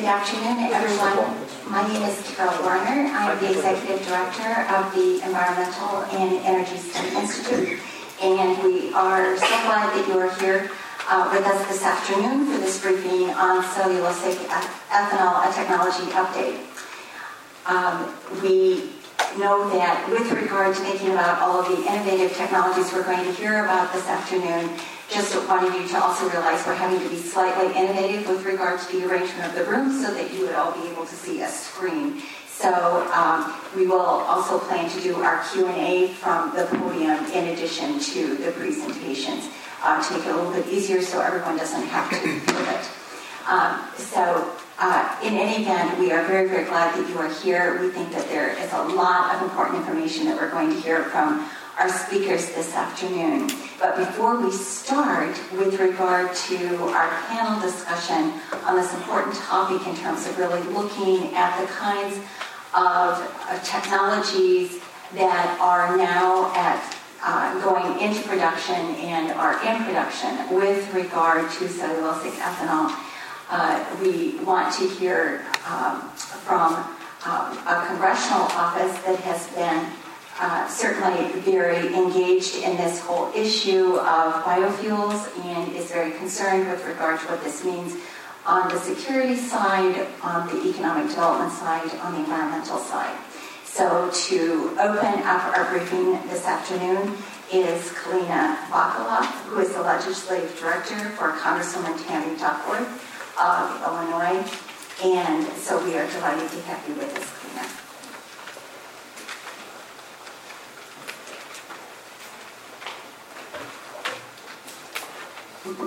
Good afternoon, everyone. My name is Carol Werner. I'm the Executive Director of the Environmental and Energy Study Institute, and we are so glad that you are here uh, with us this afternoon for this briefing on cellulosic ethanol a technology update. Um, we know that with regard to thinking about all of the innovative technologies we're going to hear about this afternoon, just wanted you to also realize we're having to be slightly innovative with regard to the arrangement of the room so that you would all be able to see a screen. So um, we will also plan to do our Q&A from the podium in addition to the presentations uh, to make it a little bit easier so everyone doesn't have to pivot. Um, so uh, in any event, we are very, very glad that you are here. We think that there is a lot of important information that we're going to hear from our speakers this afternoon. But before we start, with regard to our panel discussion on this important topic in terms of really looking at the kinds of, of technologies that are now at uh, going into production and are in production with regard to cellulosic ethanol. Uh, we want to hear um, from um, a congressional office that has been uh, certainly very engaged in this whole issue of biofuels and is very concerned with regard to what this means on the security side, on the economic development side, on the environmental side. So to open up our briefing this afternoon is Kalina Bacalov, who is the Legislative Director for Congresswoman Tammy Duckworth of Illinois. And so we are delighted to have you with us, Kalina. Good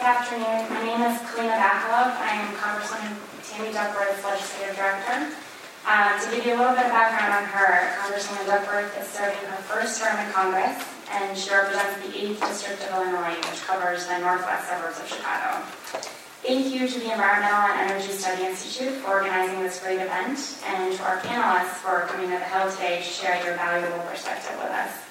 afternoon. My name is Kalina Bacalov. I am Congresswoman Tammy Duckworth's Legislative Director. Um, to give you a little bit of background on her, Congresswoman Duckworth is serving her first term in Congress, and she represents the 8th District of Illinois, which covers the northwest suburbs of Chicago. Thank you to the Environmental and Energy Study Institute for organizing this great event, and to our panelists for coming to the Hill today to share your valuable perspective with us.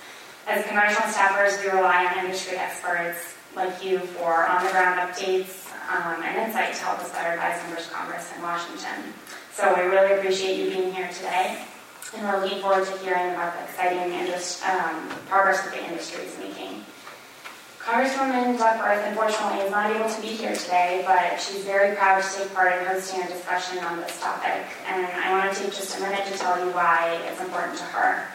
As congressional staffers, we rely on industry experts like you for on-the-ground updates um, and insight to help us better advise members of Congress in Washington. So we really appreciate you being here today, and we're looking forward to hearing about the exciting indus- um, progress that the industry is making. Congresswoman Duckworth, unfortunately, is not able to be here today, but she's very proud to take part in hosting a discussion on this topic. And I want to take just a minute to tell you why it's important to her.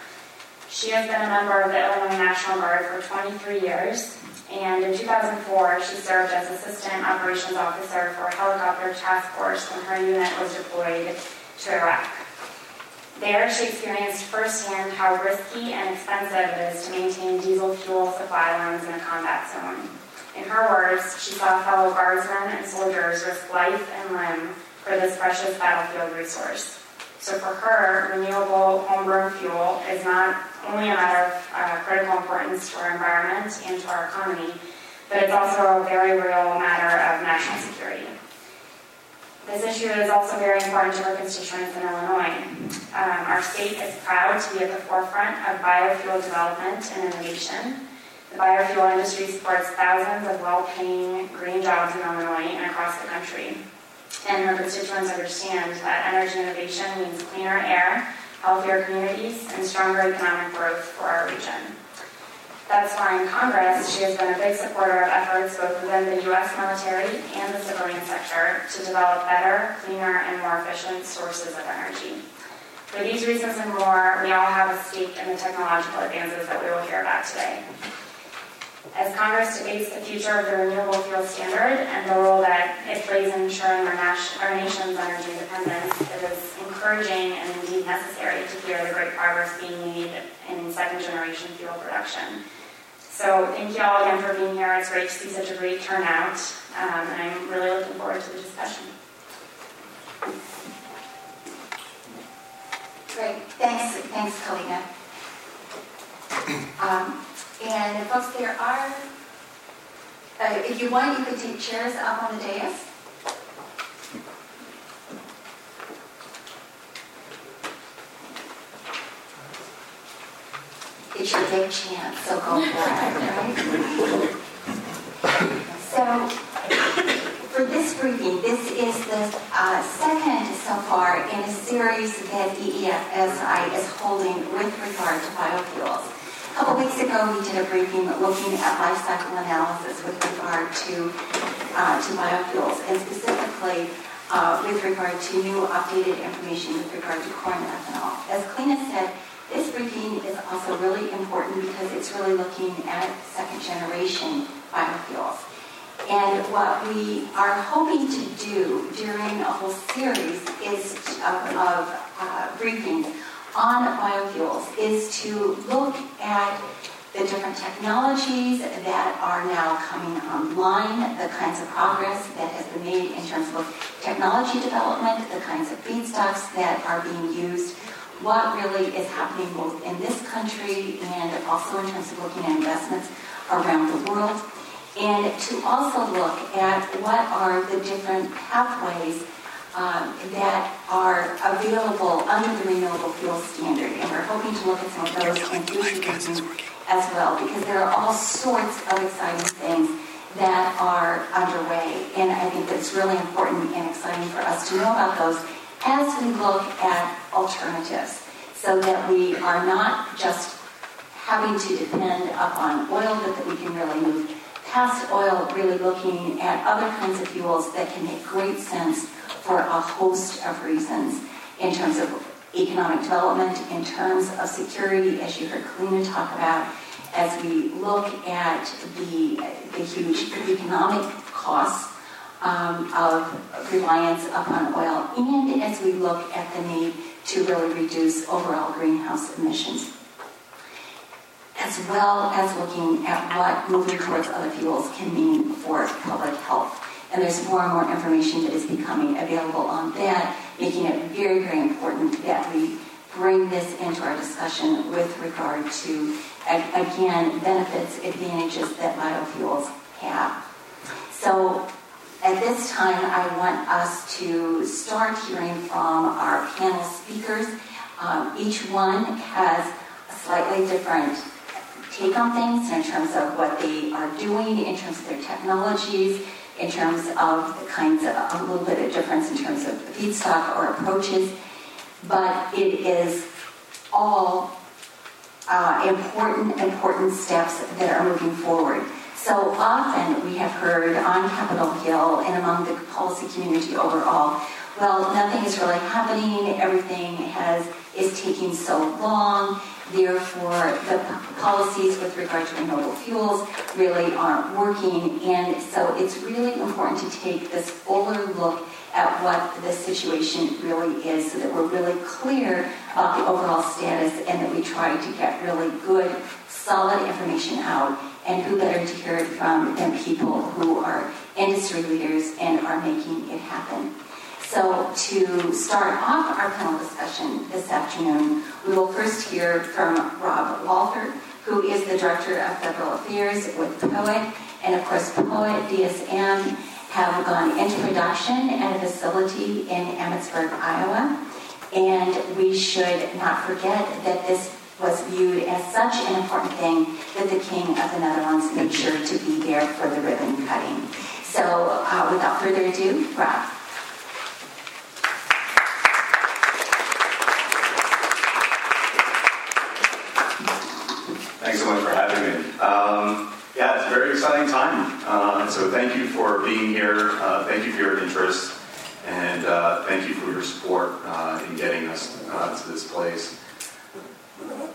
She has been a member of the Illinois National Guard for 23 years, and in 2004, she served as Assistant Operations Officer for a helicopter task force when her unit was deployed to Iraq. There, she experienced firsthand how risky and expensive it is to maintain diesel fuel supply lines in a combat zone. In her words, she saw fellow guardsmen and soldiers risk life and limb for this precious battlefield resource. So for her, renewable homegrown fuel is not only a matter of uh, critical importance to our environment and to our economy, but it's also a very real matter of national security. This issue is also very important to our constituents in Illinois. Um, our state is proud to be at the forefront of biofuel development and innovation. The biofuel industry supports thousands of well-paying green jobs in Illinois and across the country and her constituents understand that energy innovation means cleaner air, healthier communities, and stronger economic growth for our region. That's why in Congress, she has been a big supporter of efforts both within the U.S. military and the civilian sector to develop better, cleaner, and more efficient sources of energy. For these reasons and more, we all have a stake in the technological advances that we will hear about today. As Congress debates the future of the renewable fuel standard and the role that it plays in ensuring our, our nation's energy independence, it is encouraging and indeed necessary to hear the great progress being made in second generation fuel production. So thank you all again for being here. It's great to see such a great turnout, um, and I'm really looking forward to the discussion. Great. Thanks, thanks, Kalina. Um, and folks, there are, uh, if you want, you could take chairs up on the dais. It's your big chance, so go for it, right? so, for this briefing, this is the second so far in a series that E EESI is holding with regard to biofuels. A couple weeks ago, we did a briefing looking at life cycle analysis with regard to, uh, to biofuels, and specifically uh, with regard to new updated information with regard to corn ethanol. As Kalina said, this briefing is also really important because it's really looking at second generation biofuels. And what we are hoping to do during a whole series is of, of uh, briefings on biofuels is to look at the different technologies that are now coming online, the kinds of progress that has been made in terms of technology development, the kinds of feedstocks that are being used, what really is happening both in this country and also in terms of looking at investments around the world, and to also look at what are the different pathways um, that are available under the renewable fuel standard. And we're hoping to look at some of those in future as well, because there are all sorts of exciting things that are underway. And I think it's really important and exciting for us to know about those as we look at alternatives so that we are not just having to depend upon oil, but that we can really move past oil, really looking at other kinds of fuels that can make great sense for a host of reasons in terms of economic development, in terms of security, as you heard Kalina talk about, as we look at the, the huge economic costs um, of reliance upon oil, and as we look at the need to really reduce overall greenhouse emissions, as well as looking at what moving towards other fuels can mean for public health. And there's more and more information that is becoming available on that, making it very, very important that we bring this into our discussion with regard to, again, benefits, advantages that biofuels have. So at this time, I want us to start hearing from our panel speakers. Um, each one has a slightly different take on things in terms of what they are doing, in terms of their technologies, in terms of the kinds of a little bit of difference in terms of feedstock or approaches. But it is all uh, important, important steps that are moving forward. So often we have heard on Capitol Hill and among the policy community overall, well, nothing is really happening, everything has is taking so long, therefore the policies with regard to renewable fuels really aren't working, and so it's really important to take this fuller look at what the situation really is so that we're really clear about the overall status and that we try to get really good, solid information out. And who better to hear it from than people who are industry leaders and are making it happen. So to start off our panel discussion this afternoon, we will first hear from Rob Walther, who is the Director of Federal Affairs with POET, and of course POET, DSM, have gone into production at a facility in Emmetsburg, Iowa, and we should not forget that this was viewed as such an important thing that the King of the Netherlands made sure to be there for the ribbon cutting. So uh, without further ado, Rob. Thanks so much for having me. Um, yeah, it's a very exciting time. Uh, so thank you for being here. Uh, thank you for your interest. And uh, thank you for your support uh, in getting us uh, to this place.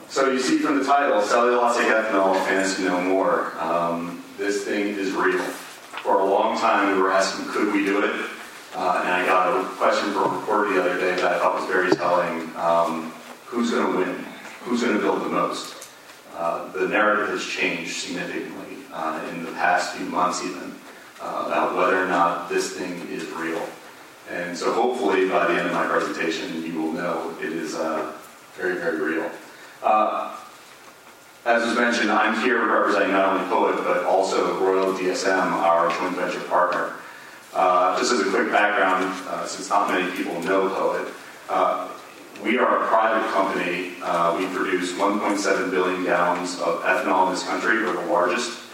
So you see from the title, cellulosic ethanol, fantasy no more. Um, this thing is real. For a long time we were asking, could we do it? Uh, and I got a question from a reporter the other day that I thought was very telling. Um, who's going to win? Who's going to build the most? Uh, the narrative has changed significantly uh, in the past few months even uh, about whether or not this thing is real. And so hopefully by the end of my presentation you will know it is uh, very, very real. Uh, as was mentioned, I'm here representing not only POET, but also Royal DSM, our joint venture partner. Uh, just as a quick background, uh, since not many people know POET, we are a private company. Uh, we produce 1.7 billion gallons of ethanol in this country. We're the largest.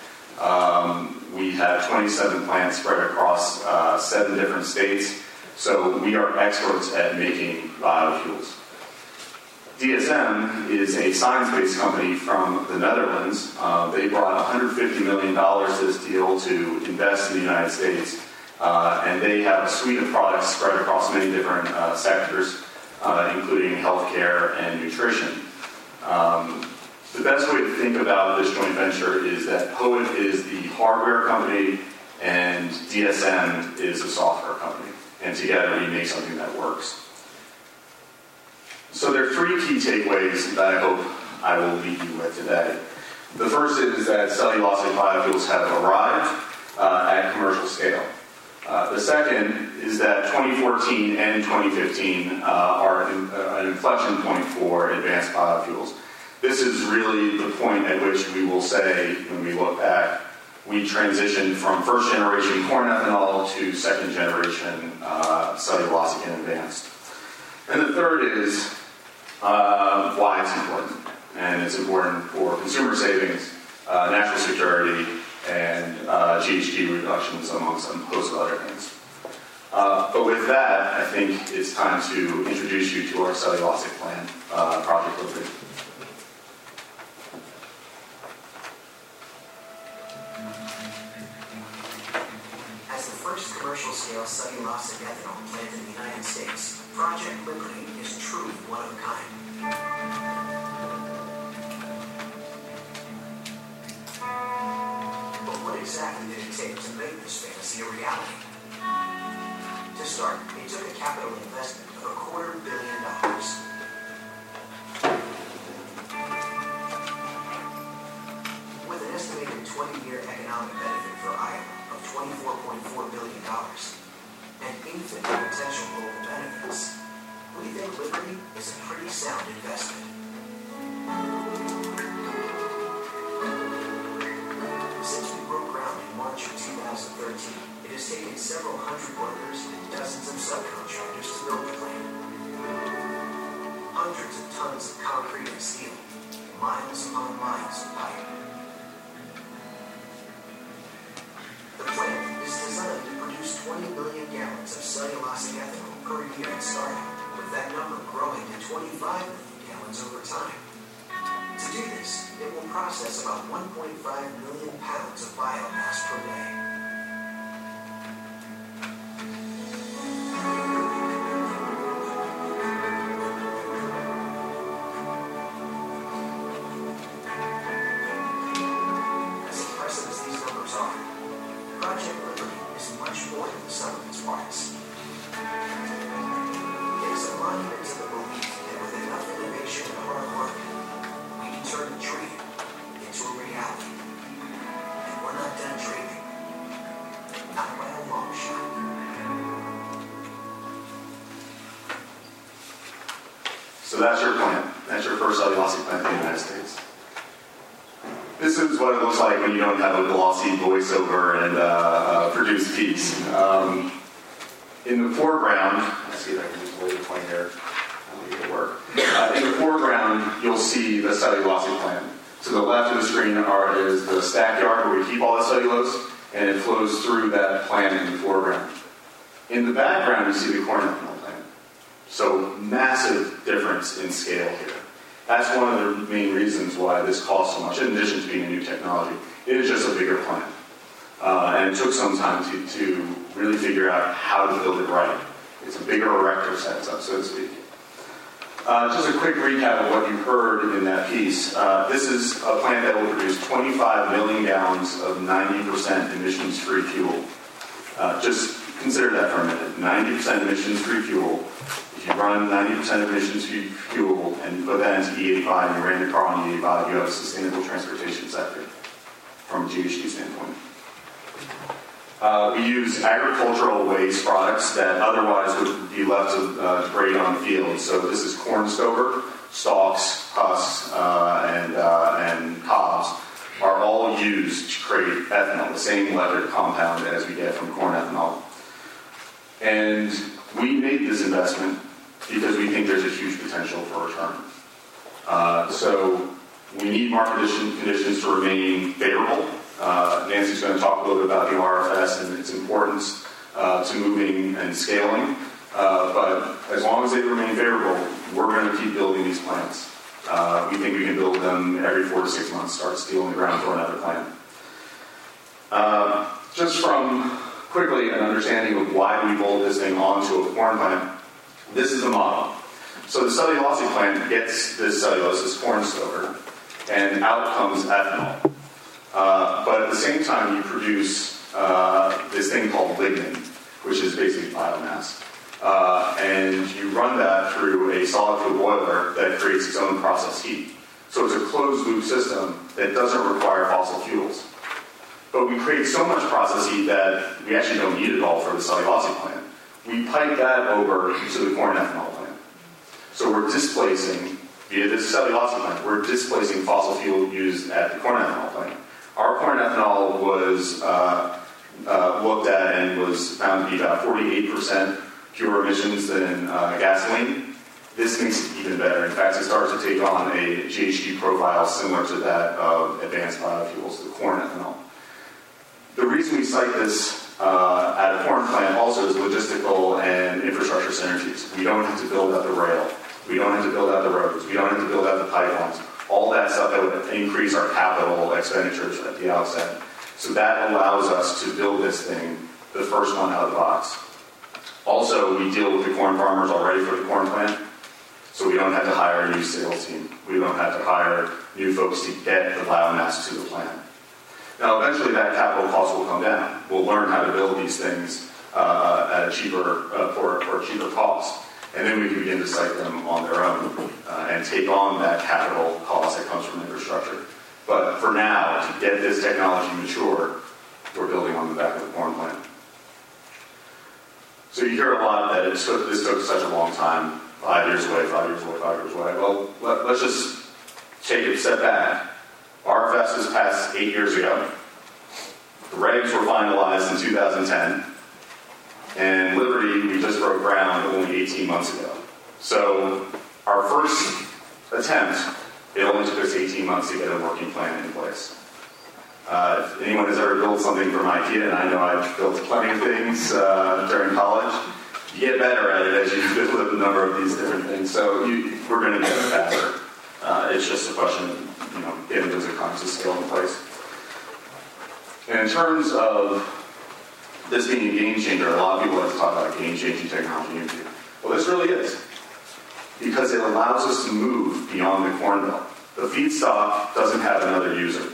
Um, we have 27 plants spread across uh, seven different states. So we are experts at making biofuels. DSM is a science-based company from the Netherlands. Uh, they brought $150 million to this deal to invest in the United States. Uh, and they have a suite of products spread across many different uh, sectors, uh, including healthcare and nutrition. Um, the best way to think about this joint venture is that Poet is the hardware company and DSM is a software company. And together we make something that works. So there are three key takeaways that I hope I will leave you with today. The first is that cellulosic biofuels have arrived uh, at commercial scale. Uh, the second is that 2014 and 2015 uh, are uh, an inflection point for advanced biofuels. This is really the point at which we will say, when we look back, we transitioned from first generation corn ethanol to second generation uh, cellulosic and advanced. And the third is uh, why it's important. And it's important for consumer savings, uh, national security, and uh, GHG reductions, amongst a host of other things. Uh, but with that, I think it's time to introduce you to our cellulosic plant, uh, Project Liberty. As the first commercial-scale cellulosic ethanol plant in the United States, Project Liberty is truly one of a kind. But what exactly did it take to make this fantasy a reality? To start, it took a capital investment of a quarter billion dollars. With an estimated 20-year economic benefit for Iowa of $24.4 and infinite potential benefits, we think Liberty is a pretty sound investment. Since we broke ground in March of 2013, it has taken several hundred workers and dozens of subcontractors to build the plant. Hundreds of tons of concrete and steel, miles upon miles of pipe. Per year startup, with that number growing to 25 million gallons over time. To do this, it will process about 1.5 million pounds of biomass per day. Figure out how to build it right. It's a bigger erector setup, so to speak. Uh, just a quick recap of what you heard in that piece. Uh, this is a plant that will produce 25 million gallons of 90% emissions-free fuel. Uh, just consider that for a minute. 90% emissions-free fuel. If you run 90% emissions-free fuel and put that into E85 and you ran your car on E85, you have a sustainable transportation sector from a GHG standpoint. Uh, we use agricultural waste products that otherwise would be left to uh, degrade on the field. So this is corn stover, stalks, husks, uh, and, uh, and cobs are all used to create ethanol, the same leather compound as we get from corn ethanol. And we made this investment because we think there's a huge potential for return. Uh, so we need market condition- conditions to remain favorable. Uh, Nancy's going to talk a little bit about the RFS and its importance uh, to moving and scaling. Uh, but as long as they remain favorable, we're going to keep building these plants. Uh, we think we can build them every four to six months, start stealing the ground for another plant. Uh, just from quickly an understanding of why we bolt this thing onto a corn plant, this is the model. So the cellulosic plant gets this cellulose, this corn stover, and out comes ethanol. Uh, but at the same time, you produce uh, this thing called lignin, which is basically biomass. Uh, and you run that through a solid fuel boiler that creates its own process heat. So it's a closed loop system that doesn't require fossil fuels. But we create so much process heat that we actually don't need it all for the cellulosic plant. We pipe that over to the corn ethanol plant. So we're displacing, via this cellulosic plant, we're displacing fossil fuel used at the corn ethanol plant. Our corn ethanol was uh, uh, looked at and was found to be about 48% fewer emissions than uh, gasoline. This makes it even better. In fact, it starts to take on a GHG profile similar to that of advanced biofuels, the corn ethanol. The reason we site this uh, at a corn plant also is logistical and infrastructure synergies. We don't have to build out the rail. We don't have to build out the roads. We don't have to build out the pipelines. All that stuff that would increase our capital expenditures at the outset. So that allows us to build this thing, the first one out of the box. Also, we deal with the corn farmers already for the corn plant, so we don't have to hire a new sales team. We don't have to hire new folks to get the biomass to the plant. Now, eventually, that capital cost will come down. We'll learn how to build these things uh, at a cheaper uh, for, for a cheaper cost, and then we can begin to site them on their own and take on that capital cost that comes from infrastructure. But for now, to get this technology mature, we're building on the back of the corn plant. So you hear a lot that it took, this took such a long time, five years away, five years away, five years away. Well, let, us just take a step back. RFS was passed eight years ago. The regs were finalized in 2010. And Liberty, we just broke ground only 18 months ago. So our first attempt, it only took us 18 months to get a working plan in place. Uh, anyone has ever built something from IKEA, and I know I've built plenty of things uh, during college, you get better at it as you build a number of these different things. So you, we're going to get faster. Uh, it's just a question of you know getting those economies of scale in place. And in terms of this being a game changer, a lot of people like to talk about game-changing technology. Well, this really is because it allows us to move beyond the corn belt. The feedstock doesn't have another user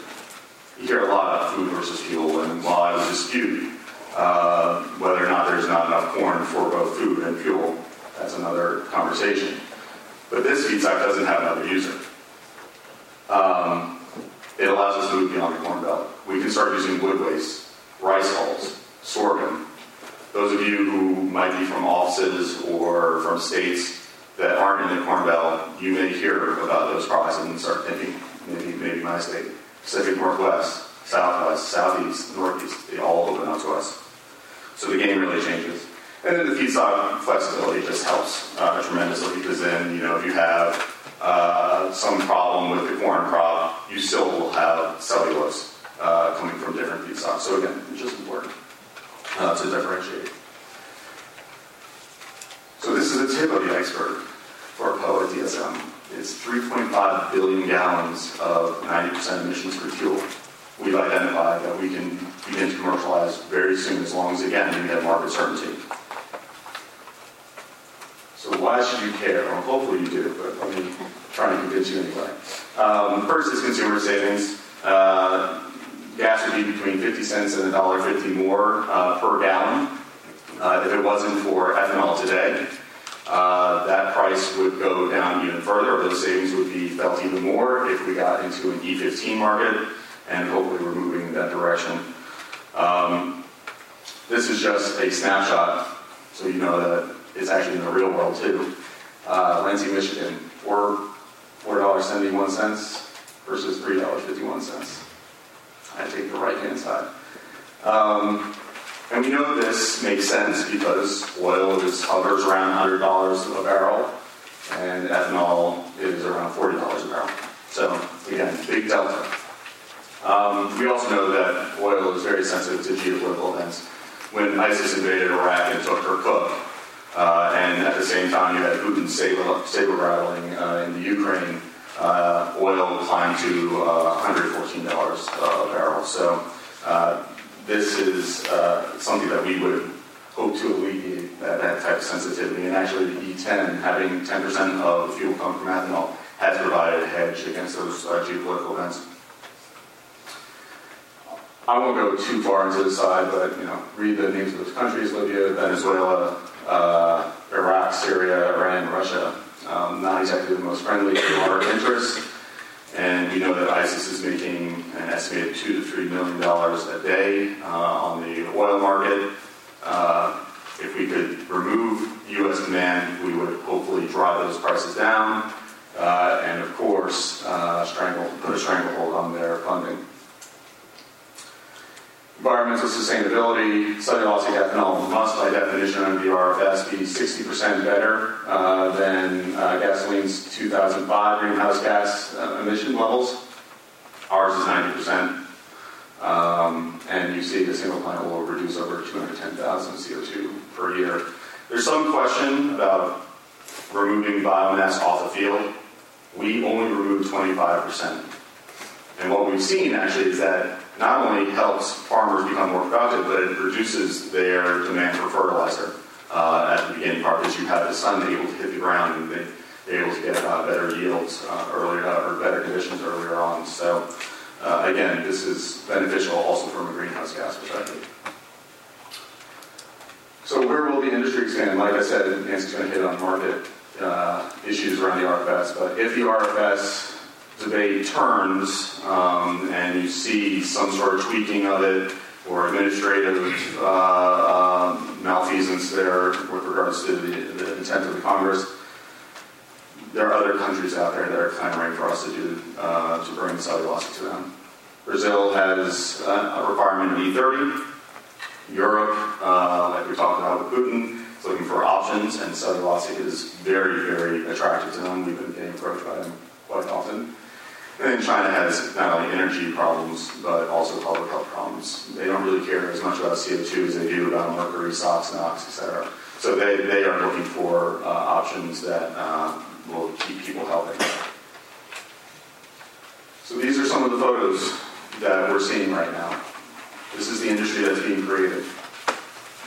you hear a lot about food versus fuel, and while I would dispute uh, whether or not there's not enough corn for both food and fuel, that's another conversation. But this feedstock doesn't have another user. Um, it allows us to move beyond the corn belt. We can start using wood waste, rice hulls, sorghum. Those of you who might be from offices or from states that aren't in the corn belt, you may hear about those products and start thinking, maybe, maybe my state. Pacific Northwest, Southwest, Southeast, Northeast, they all open up to us. So the game really changes. And then the feedstock flexibility just helps uh, tremendously because then, you know, if you have uh, some problem with the corn crop, you still will have cellulose uh, coming from different feedstocks. So again, it's just important uh, to differentiate. So this is the tip of the iceberg for POET DSM It's 3.5 billion gallons of 90% emissions free fuel. We've identified that we can begin to commercialize very soon as long as, again, we have market certainty. So why should you care? Well, hopefully you do, but let me try to convince you anyway. Um, first is consumer savings. Uh, gas would be between 50 cents and $1.50 more uh, per gallon uh, if it wasn't for ethanol today. Uh, that price would go down even further. Those savings would be felt even more if we got into an E15 market, and hopefully we're moving in that direction. Um, this is just a snapshot, so you know that it's actually in the real world too. Uh, Lansing, Michigan, four four dollars seventy one cents versus three dollars fifty one cents. I take the right hand side. Um, and we know this makes sense because oil is hovers around $100 a barrel, and ethanol is around $40 a barrel. So again, big delta. Um, we also know that oil is very sensitive to geopolitical events. when ISIS invaded Iraq and took Kirkuk. Uh, and at the same time, you had Putin's saber, saber rattling uh, in the Ukraine. Uh, oil climbed to uh, $114 a barrel. So uh, this is uh, something that we would hope to alleviate that, that type of sensitivity. And actually, the E10, having 10% of fuel come from ethanol, has provided a hedge against those uh, geopolitical events. I won't go too far into the side, but you know, read the names of those countries: Libya, Venezuela, uh, Iraq, Syria, Iran, Russia. Um, not exactly the most friendly to our interests. And we know that ISIS is making an estimated two to three million dollars a day uh, on the oil market. Uh, if we could remove U.S. demand, we would hopefully drive those prices down, uh, and of course, uh, strangle, put a stranglehold on their funding. Environmental sustainability, cellulosic ethanol must, by definition under the RFS, be 60% better uh, than uh, gasoline's 2005 greenhouse gas uh, emission levels. Ours is 90%. Um, and you see the single plant will reduce over 210,000 CO2 per year. There's some question about removing biomass off the field. We only remove 25%. And what we've seen actually is that not only helps farmers become more productive, but it reduces their demand for fertilizer uh, at the beginning part because you have the sun able to hit the ground and they, they're able to get uh, better yields uh, earlier or better conditions earlier on. So uh, again, this is beneficial also from a greenhouse gas perspective. So where will the industry expand? Like I said, Nancy's going to hit on market uh, issues around the RFS, but if the RFS debate turns um, and you see some sort of tweaking of it or administrative uh, uh, malfeasance there with regards to the, the, intent of the Congress, there are other countries out there that are clamoring for us to do uh, to bring cellulosic to them. Brazil has a requirement of E30. Europe, uh, like we talked about with Putin, is looking for options, and cellulosic is very, very attractive to them. We've been getting approached by them quite often. And China has not only energy problems, but also public health problems. They don't really care as much about CO2 as they do about mercury, SOx, NOx, etc. So they, they are looking for uh, options that uh, will keep people healthy. So these are some of the photos that we're seeing right now. This is the industry that's being created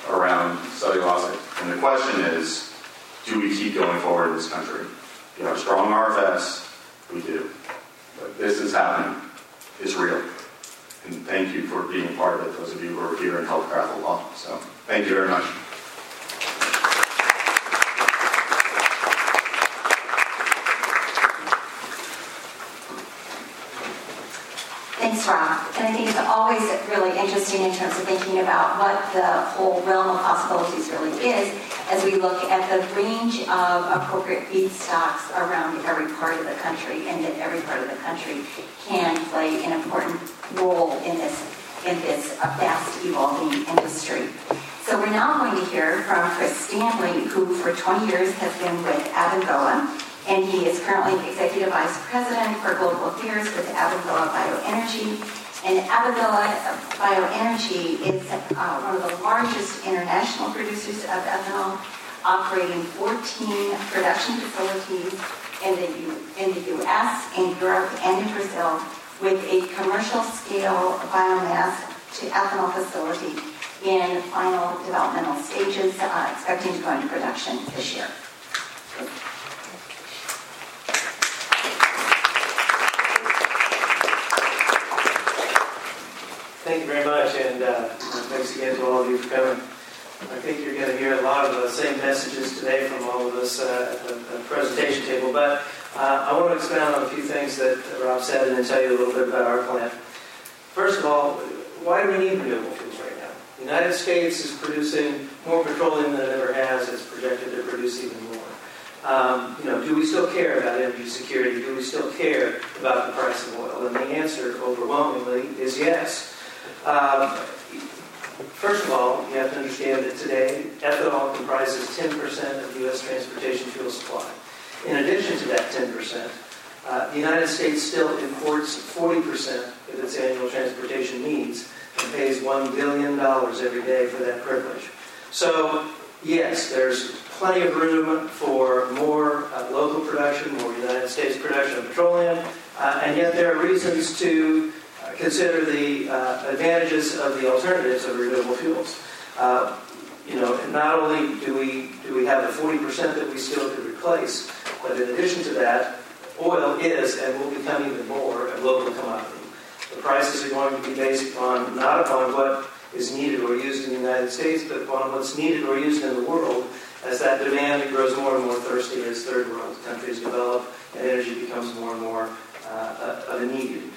around cellulosic. And the question is, do we keep going forward in this country? We have strong RFS, we do. But this is happening. It's real. And thank you for being part of it, those of you who are here and help craft the law. So thank you very much. Thanks, Rob. And I think it's always really interesting in terms of thinking about what the whole realm of possibilities really is as we look at the range of appropriate feedstocks around every part of the country and that every part of the country can play an important role in this in this fast evolving industry. So we're now going to hear from Chris Stanley, who for 20 years has been with Abengoa and he is currently Executive Vice President for Global Affairs with Abengoa Bioenergy. And Abengoa Bioenergy is uh, one of the largest international producers of ethanol, operating 14 production facilities in the, U in the U.S., in Europe, and in Brazil, with a commercial scale biomass to ethanol facility in final developmental stages, uh, expecting to go into production this year. Thank you very much, and uh, thanks again to all of you for coming. I think you're going to hear a lot of the same messages today from all of us uh, at, the, at, the, presentation table, but uh, I want to expound on a few things that Rob said and then tell you a little bit about our plan. First of all, why do we need renewable fuels right now? The United States is producing more petroleum than it ever has. It's projected to produce even more. Um, you know, do we still care about energy security? Do we still care about the price of oil? And the answer, overwhelmingly, is yes. Um, first of all, you have to understand that today ethanol comprises 10% of U.S. transportation fuel supply. In addition to that 10%, uh, the United States still imports 40% of its annual transportation needs. and pays $1 billion every day for that privilege. So, yes, there's plenty of room for more uh, local production, more United States production of petroleum, uh, and yet there are reasons to consider the uh, advantages of the alternatives of renewable fuels. Uh, you know, not only do we do we have the 40% that we still could replace, but in addition to that, oil is and will become even more a global commodity. The prices are going to be based upon not upon what is needed or used in the United States, but upon what's needed or used in the world as that demand grows more and more thirsty as third world countries develop and energy becomes more and more uh, of a need.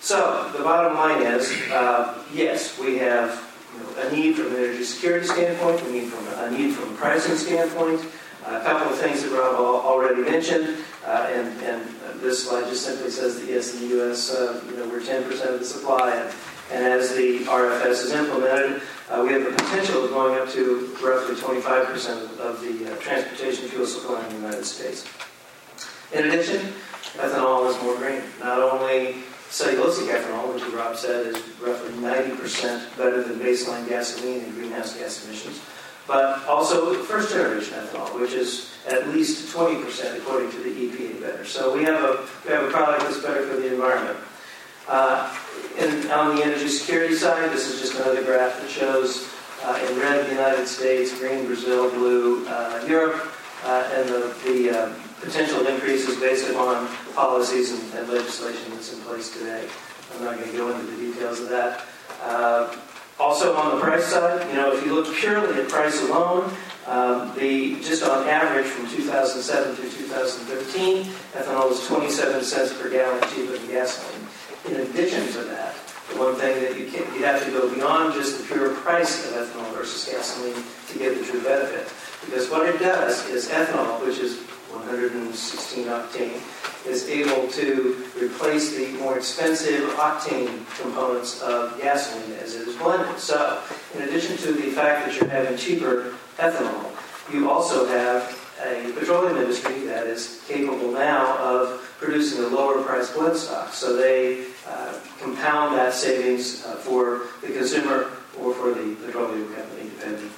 So the bottom line is, uh, yes, we have you know, a need from an energy security standpoint, a need from a need from a pricing standpoint. A couple of things that Rob already mentioned, uh, and, and this slide just simply says that yes, in the U.S., uh, you know, we're 10% of the supply, and, and as the RFS is implemented, uh, we have the potential of going up to roughly 25% of the uh, transportation fuel supply in the United States. In addition, ethanol is more green. Not only cellulosic ethanol, which Rob said is roughly 90% better than baseline gasoline in greenhouse gas emissions, but also first generation ethanol, which is at least 20% according to the EPA better. So we have a, we have a product that's better for the environment. Uh, and on the energy security side, this is just another graph that shows uh, in red the United States, green Brazil, blue uh, Europe, uh, and the, the uh, potential increases based upon policies and, and, legislation that's in place today. I'm not going to go into the details of that. Uh, also on the price side, you know, if you look purely at price alone, um, the just on average from 2007 through 2013, ethanol was 27 cents per gallon cheaper than gasoline. In addition to that, the one thing that you can you have to go beyond just the pure price of ethanol versus gasoline to get the true benefit. Because what it does is ethanol, which is 116 octane, is able to replace the more expensive octane components of gasoline as it is blended. So, in addition to the fact that you're having cheaper ethanol, you also have a petroleum industry that is capable now of producing a lower price blend stock. So they uh, compound that savings uh, for the consumer or for the petroleum company, depending.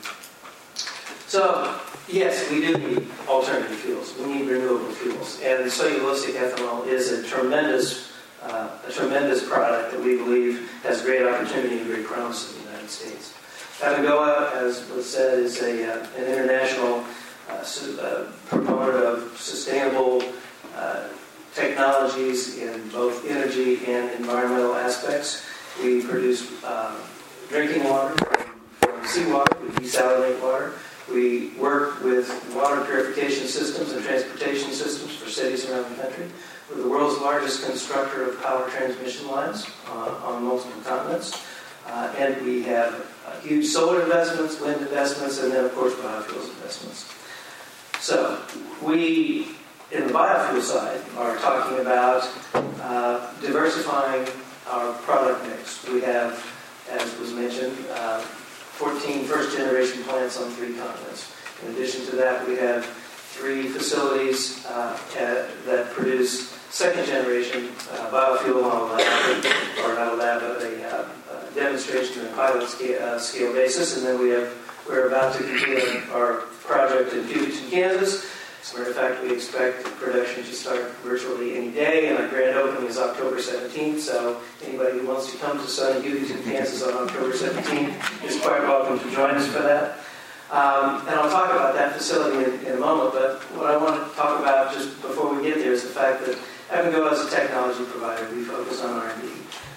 So, yes, we do need alternative fuels. We need renewable fuels. And cellulosic ethanol is a tremendous, uh, a tremendous product that we believe has great opportunity and great promise in the United States. Abengoa, as was said, is a, uh, an international uh, uh, proponent of sustainable uh, technologies in both energy and environmental aspects. We produce um, drinking water from seawater, we desalinate water. We work with water purification systems and transportation systems for cities around the country. We're the world's largest constructor of power transmission lines uh, on multiple continents. Uh, and we have uh, huge solar investments, wind investments, and then, of course, biofuels investments. So we, in the biofuel side, are talking about uh, diversifying our product mix. We have, as was mentioned, uh, 14 first generation plants on three continents. In addition to that, we have three facilities uh, at, that produce second generation uh, biofuel on a lab, or not a lab, but a, uh, demonstration and pilot scale, uh, scale basis. And then we have, we're about to complete our project in Hugoton, Kansas. As a matter of fact, we expect production to start virtually any day, and our grand opening is October 17th. So anybody who wants to come to Sun sunny Hugoton, Kansas on October 17th is quite welcome to join us for that. Um, and I'll talk about that facility in, in, a moment, but what I want to talk about just before we get there is the fact that Abengoa as a technology provider, we focus on R&D.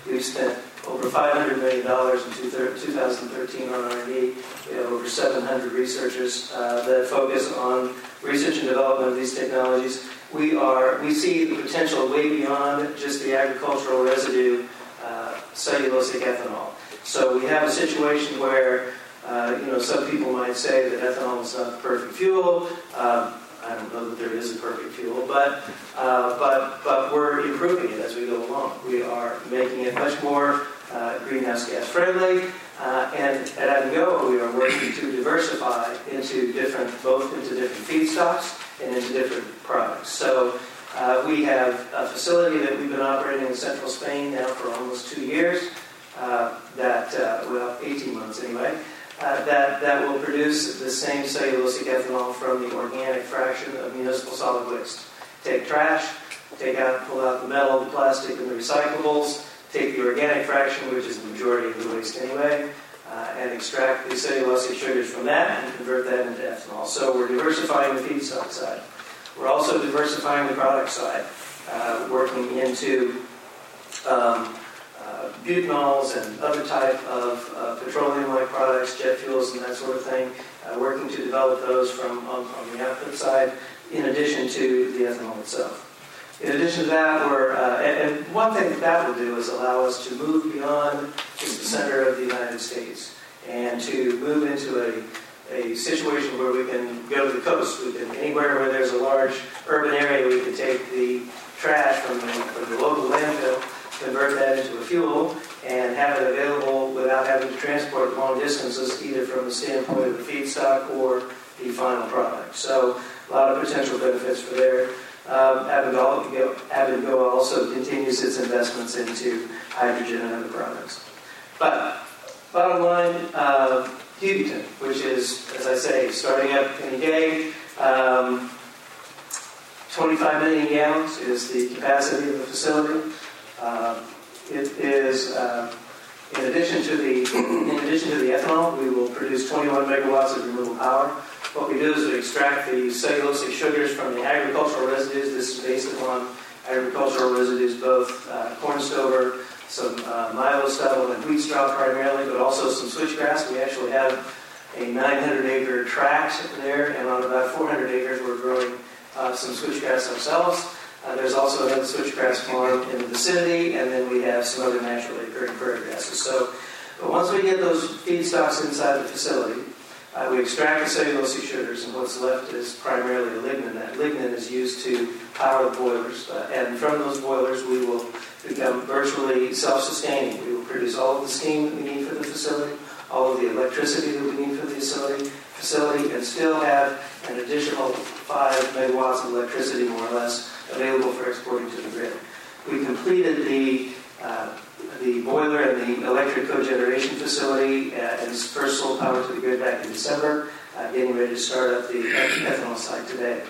We've spent over $500 million in 2013 on R&D. We have over 700 researchers uh, that focus on research and development of these technologies. We are we see the potential way beyond just the agricultural residue, uh, cellulosic ethanol. So we have a situation where uh, you know some people might say that ethanol is not the perfect fuel. Um, I don't know that there is a perfect fuel, but uh, but but we're improving it as we go along. We are making it much more greenhouse gas friendly. Uh, and at Abengoa, we are working to diversify into different, both into different feedstocks and into different products. So uh, we have a facility that we've been operating in central Spain now for almost two years. uh, that, uh, well, 18 months anyway, uh, that, that will produce the same cellulosic ethanol from the organic fraction of municipal solid waste. Take trash, take out, pull out the metal, the plastic, and the recyclables, take the organic fraction, which is the majority of the waste anyway, uh, and extract the cellulosic sugars from that and convert that into ethanol. So we're diversifying the feedstock side. We're also diversifying the product side, uh, working into um, uh, butanols and other type of uh, petroleum-like products, jet fuels and that sort of thing, uh, working to develop those from on, on the output side, in addition to the ethanol itself. In addition to that, we're, uh, and, and one thing that that will do is allow us to move beyond just the center of the United States and to move into a, a situation where we can go to the coast. We can, anywhere where there's a large urban area, we can take the trash from the, from the local landfill, convert that into a fuel, and have it available without having to transport long distances, either from the standpoint of the feedstock or the final product. So a lot of potential benefits for there. Um, also continues its investments into hydrogen and other products. But bottom line, uh, which is, as I say, starting up in Gay, um, 25 million gallons is the capacity of the facility. Uh, it is, uh, in addition to the in addition to the ethanol, we will produce 21 megawatts of renewable power. What we do is we extract the cellulosic sugars from the agricultural residues. This is based upon agricultural residues, both uh, corn stover, some uh, stubble, and wheat straw primarily, but also some switchgrass. We actually have a 900 acre tract there, and on about 400 acres, we're growing uh, some switchgrass ourselves. Uh, there's also another switchgrass farm in the vicinity, and then we have some other naturally occurring prairie grasses. So, but once we get those feedstocks inside the facility, uh, we extract the cellulosic sugars, and what's left is primarily lignin. That lignin is used to power the boilers, uh, and from those boilers, we will become virtually self-sustaining. We will produce all of the steam that we need for the facility, all of the electricity that we need for the facility, facility and still have an additional 5 megawatts of electricity, more or less, available for exporting to the grid. We completed the uh, the boiler and the electric cogeneration facility uh, and first sold power to the grid back in December, getting ready to start up the ethanol site today.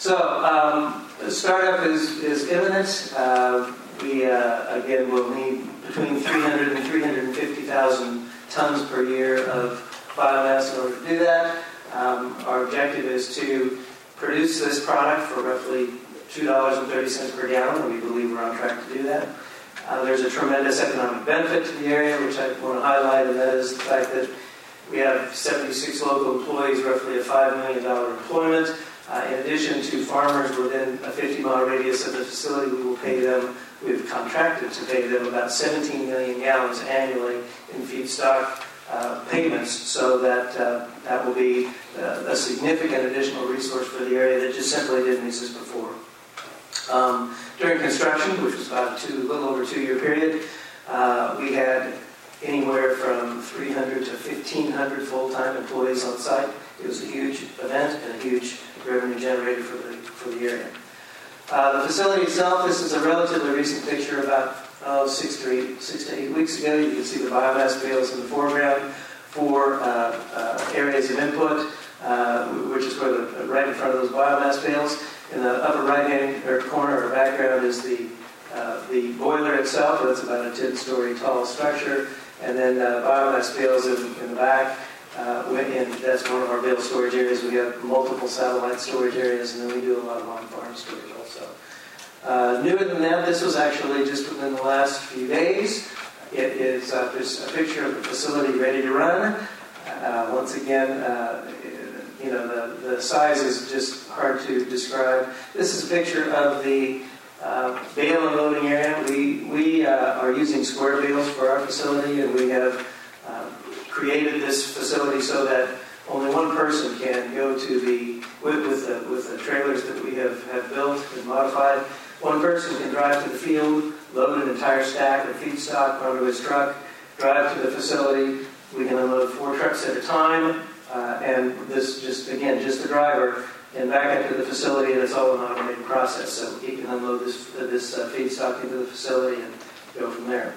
So um, the startup is, is imminent. Uh, we, uh, again, will need between 300 and 350,000 tons per year of biomass in order to do that. Um, our objective is to produce this product for roughly $2.30 per gallon, and we believe we're on track to do that. Uh, there's a tremendous economic benefit to the area, which I want to highlight, and that is the fact that we have 76 local employees, roughly a $5 million employment. Uh, in addition to farmers within a 50 mile radius of the facility, we will pay them, we've contracted to pay them about 17 million gallons annually in feedstock uh, payments, so that uh, that will be uh, a significant additional resource for the area that just simply didn't exist before. Um, during construction, which was about a two, little over two year period, uh, we had anywhere from 300 to 1,500 full-time employees on site. It was a huge event and a huge revenue generator for the, for the area. Uh, the facility itself, this is a relatively recent picture about oh, six, to eight, six to eight weeks ago. You can see the biomass bales in the foreground for uh, uh, areas of input, uh, which is where the, right in front of those biomass bales. In the upper right-hand corner or background is the uh, the boiler itself. That's about a 10-story tall structure, and then uh, biomass bales in, in the back. Uh, that's one of our bale storage areas. We have multiple satellite storage areas, and then we do a lot of on-farm storage also. Uh, newer than that, this was actually just within the last few days. It is uh, there's a picture of the facility ready to run. Uh, once again, uh, you know the, the size is just hard to describe. This is a picture of the uh, bale unloading area. We we uh, are using square bales for our facility, and we have created this facility so that only one person can go to the with, with the with the trailers that we have, have built and modified. One person can drive to the field, load an entire stack of feedstock onto his truck, drive to the facility. We can unload four trucks at a time, uh, and this just again just the driver and back up to the facility, and it's all an automated process. So he can unload this this uh, feedstock into the facility and go from there.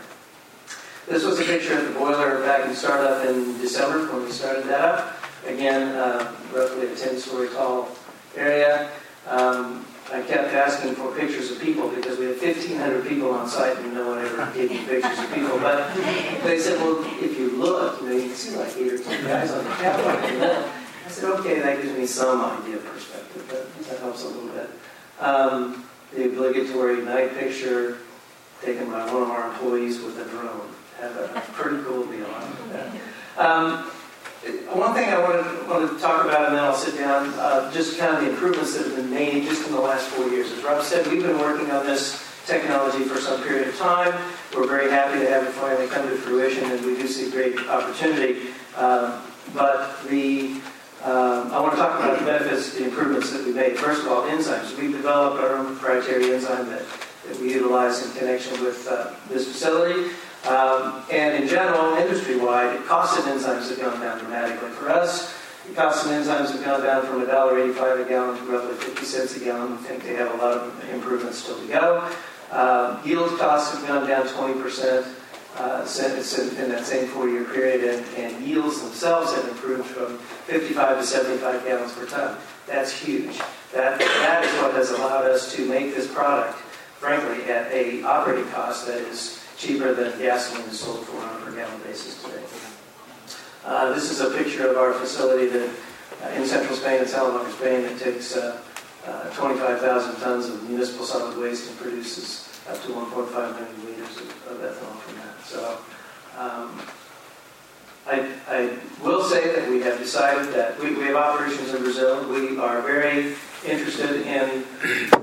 This was a picture of the boiler back in startup in December when we started that up. Again, uh, roughly a 10-story tall area. Um, I kept asking for pictures of people because we had 1,500 people on site and no one ever gave me pictures of people. But they said, well, if you look, you know, you can see like eight or 10 guys on the catwalk. I said, okay, that gives me some idea of perspective, but that helps a little bit. Um, the obligatory night picture taken by one of our employees with a drone. Had a pretty cool deal on that. Um, one thing I wanted, wanted to talk about, and then I'll sit down, uh, just kind of the improvements that have been made just in the last four years. As Rob said, we've been working on this technology for some period of time. We're very happy to have it finally come to fruition, and we do see great opportunity. Um, but the um, I want to talk about the benefits, the improvements that we made. First of all, enzymes. We've developed our own proprietary enzyme that, that we utilize in connection with uh, this facility. Um, and in general, industry-wide, the cost of enzymes have gone down dramatically. For us, the cost of enzymes have gone down from $1.85 a gallon to roughly 50 cents a gallon. We think they have a lot of improvements still to go. Um, yield costs have gone down 20% uh, in that same four-year period, and, and yields themselves have improved from 55 to 75 gallons per ton. That's huge. That, that is what has allowed us to make this product, frankly, at a operating cost that is cheaper than gasoline is sold for on a per gallon basis today. Uh, this is a picture of our facility that, uh, in central Spain, in Salamanca, Spain, that takes uh, uh 25,000 tons of municipal solid waste and produces up to 1.5 million liters of, of ethanol from that. So um, I, I, will say that we have decided that we, we have operations in Brazil. We are very interested in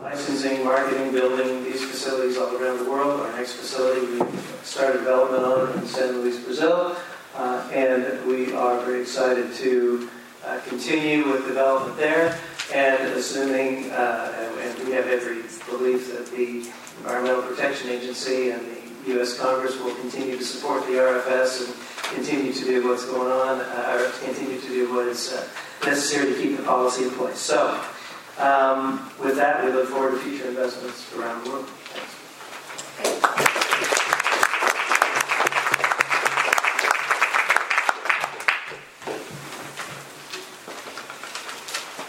licensing, marketing, building these facilities all around the world. Our next facility, we started development on in San Luis, Brazil, uh, and we are very excited to uh, continue with development there. And assuming, uh, and, we have every belief that the Environmental Protection Agency and the U.S. Congress will continue to support the RFS and continue to do what's going on, uh, or continue to do what is uh, necessary to keep the policy in place. So, um, with that, we look forward to future investments around the world.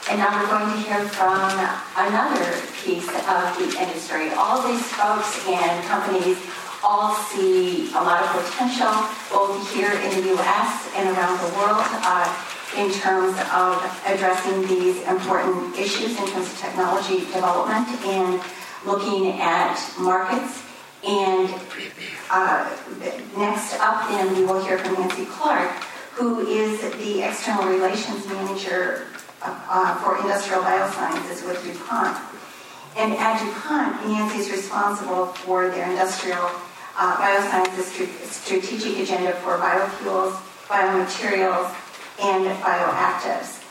And now we're going to hear from another piece of the industry. All these folks and companies all see a lot of potential both here in the U.S. and around the world uh, in terms of addressing these important issues in terms of technology development and looking at markets. And uh, next up then we will hear from Nancy Clark, who is the External Relations Manager uh, for Industrial Biosciences with DuPont. And at DuPont, Nancy is responsible for their industrial uh, biosciences strategic agenda for biofuels, biomaterials, and bioactives.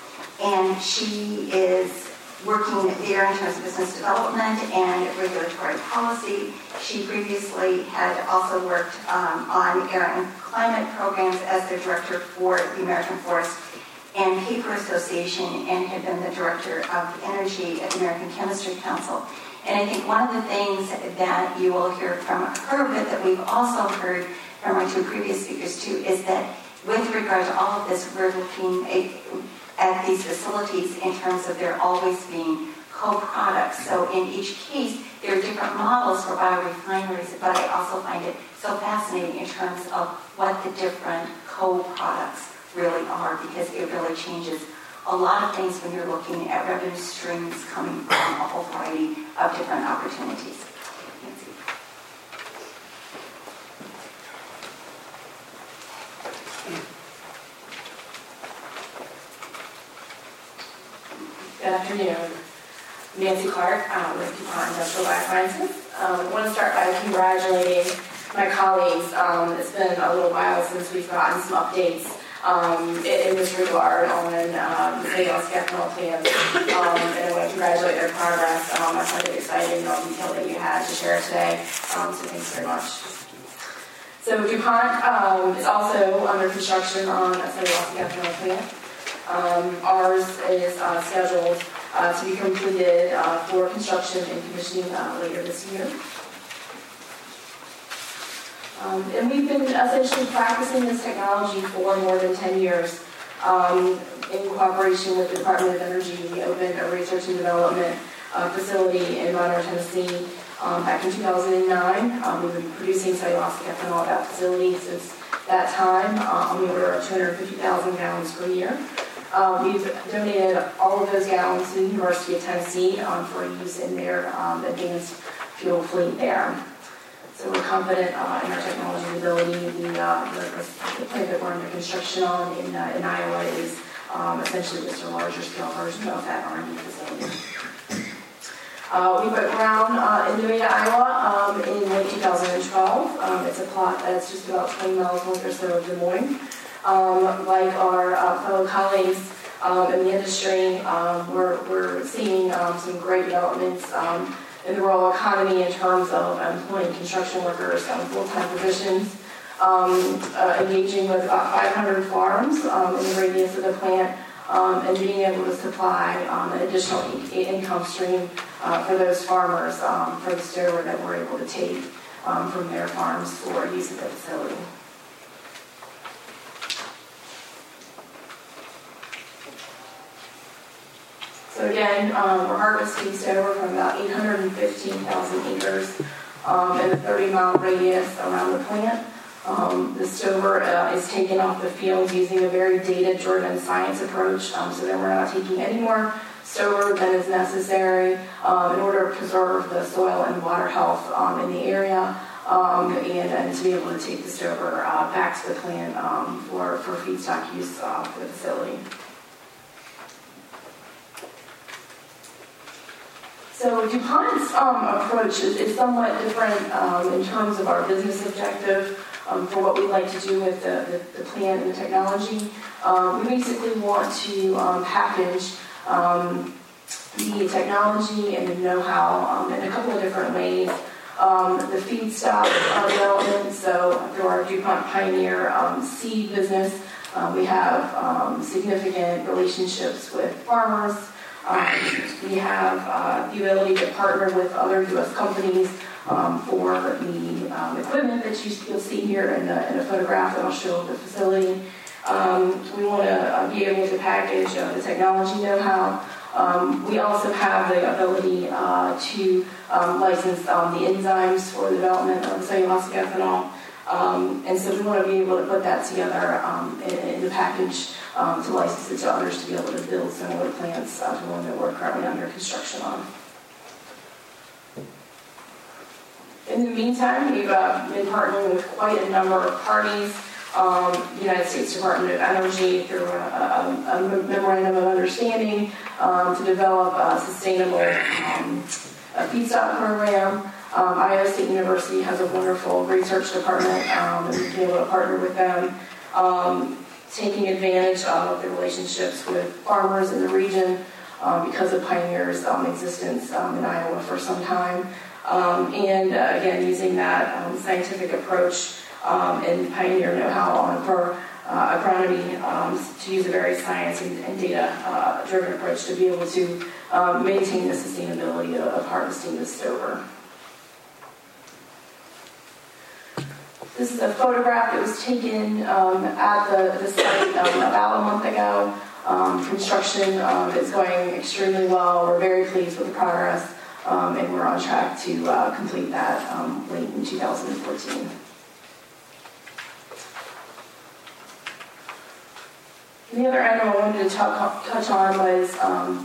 And she is working there in terms of business development and regulatory policy. She previously had also worked um, on air and climate programs as the director for the American Forest and Paper Association and had been the director of energy at the American Chemistry Council. And I think one of the things that you will hear from her, but that we've also heard from our two previous speakers too, is that with regard to all of this, we're looking at these facilities in terms of there always being co-products. So in each case, there are different models for biorefineries, but I also find it so fascinating in terms of what the different co-products really are because it really changes a lot of things when you're looking at revenue streams coming from a whole variety of different opportunities. Nancy. Good afternoon. Nancy Clark um, with DuPont Industrial Biosciences. Um, I want to start by congratulating my colleagues. Um, it's been a little while since we've gotten some updates um, in, this regard on um, the Sagos ethanol plans. Um, and I want to congratulate their progress. Um, I find it exciting, all the detail that you had to share today. Um, so thanks very much. So DuPont um, is also under construction on a cellulosic ethanol plant. Um, ours is uh, scheduled uh, to be completed uh, for construction and commissioning uh, later this year. Um, and we've been essentially practicing this technology for more than 10 years. Um, in cooperation with the Department of Energy, we opened a research and development uh, facility in Vonore, Tennessee um, back in 2009. Um, we've been producing cellulosic ethanol at that facility since that time uh, on the order of 250,000 gallons per year. Uh, we've donated all of those gallons to the University of Tennessee um, for use in their um, advanced fuel fleet there. So we're confident uh, in our technology ability. The, uh, the, plant that we're under construction on in, uh, in Iowa is um, essentially just a larger scale version of that R&D facility. Uh, we put ground uh, in Nevada, Iowa um, in late 2012. Um, it's a plot that's just about 20 miles north or so of Des Moines. Um, like our uh, fellow colleagues um, in the industry, um, we're, we're seeing um, some great developments um, in the rural economy in terms of employing construction workers on full-time positions, uh, engaging with about 500 farms in the radius of the plant, um, and being able to supply um, an additional in- income stream uh, for those farmers um, for the stover that we're able to take from their farms for use at the facility. So again, um, we're harvesting stover from about 815,000 acres um, in a 30-mile radius around the plant. Um, the stover uh, is taken off the field using a very data-driven science approach, um, so that we're not taking any more stover than is necessary um, in order to preserve the soil and water health um, in the area. Um, and, and to be able to take the stover uh, back to the plant um, for, for feedstock use uh, for the facility. So DuPont's um, approach is, is somewhat different um, in terms of our business objective um, for what we'd like to do with the, the, the plant and the technology. Um, we basically want to um, package um, the technology and the know-how in a couple of different ways. The feedstock uh, development, so through our DuPont Pioneer seed business, uh, we have significant relationships with farmers. Um, we have uh, the ability to partner with other U.S. companies um, for the um, equipment that you, you'll see here in a, in a photograph that I'll show of the facility. Um, we want to uh, be able to package uh, the technology know-how. Um, we also have the ability uh, to um, license the enzymes for the development of cellulosic ethanol. And so we want to be able to put that together in, in the package um, to license it to others to be able to build similar plants uh, to one that we're currently under construction on. In the meantime, we've uh, been partnering with quite a number of parties. Um, the United States Department of Energy through a, a, a memorandum of understanding um, to develop a sustainable um, a feedstock program. Um, Iowa State University has a wonderful research department, um, and we've been able to partner with them, um, taking advantage of the relationships with farmers in the region um, because of Pioneer's um, existence um, in Iowa for some time. Um, and uh, again, using that um, scientific approach um, and Pioneer know-how on for uh, agronomy um, to use a very science and, and data-driven approach to be able to um, maintain the sustainability of, of harvesting the stover. This is a photograph that was taken um, at the, the site um, about a month ago. Um, construction um, is going extremely well. We're very pleased with the progress, um, and we're on track to uh, complete that um, late in 2014. The other item I wanted to talk, touch on was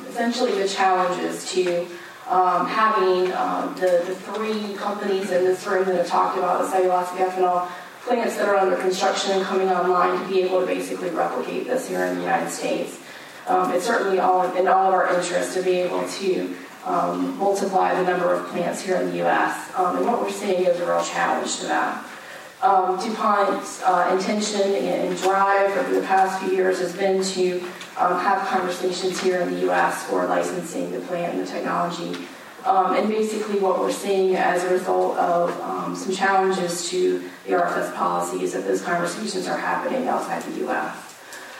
essentially the challenges to um, having um, the, the three companies in this room that have talked about the cellulosic ethanol plants that are under construction and coming online to be able to basically replicate this here in the United States. Um, it's certainly all in all of our interest to be able to um, multiply the number of plants here in the U.S. Um, and what we're seeing is a real challenge to that. Um, DuPont's uh, intention and drive over the past few years has been to um, have conversations here in the U.S. for licensing the plant and the technology. Um, and basically, what we're seeing as a result of um, some challenges to the RFS policy is that those conversations are happening outside the U.S.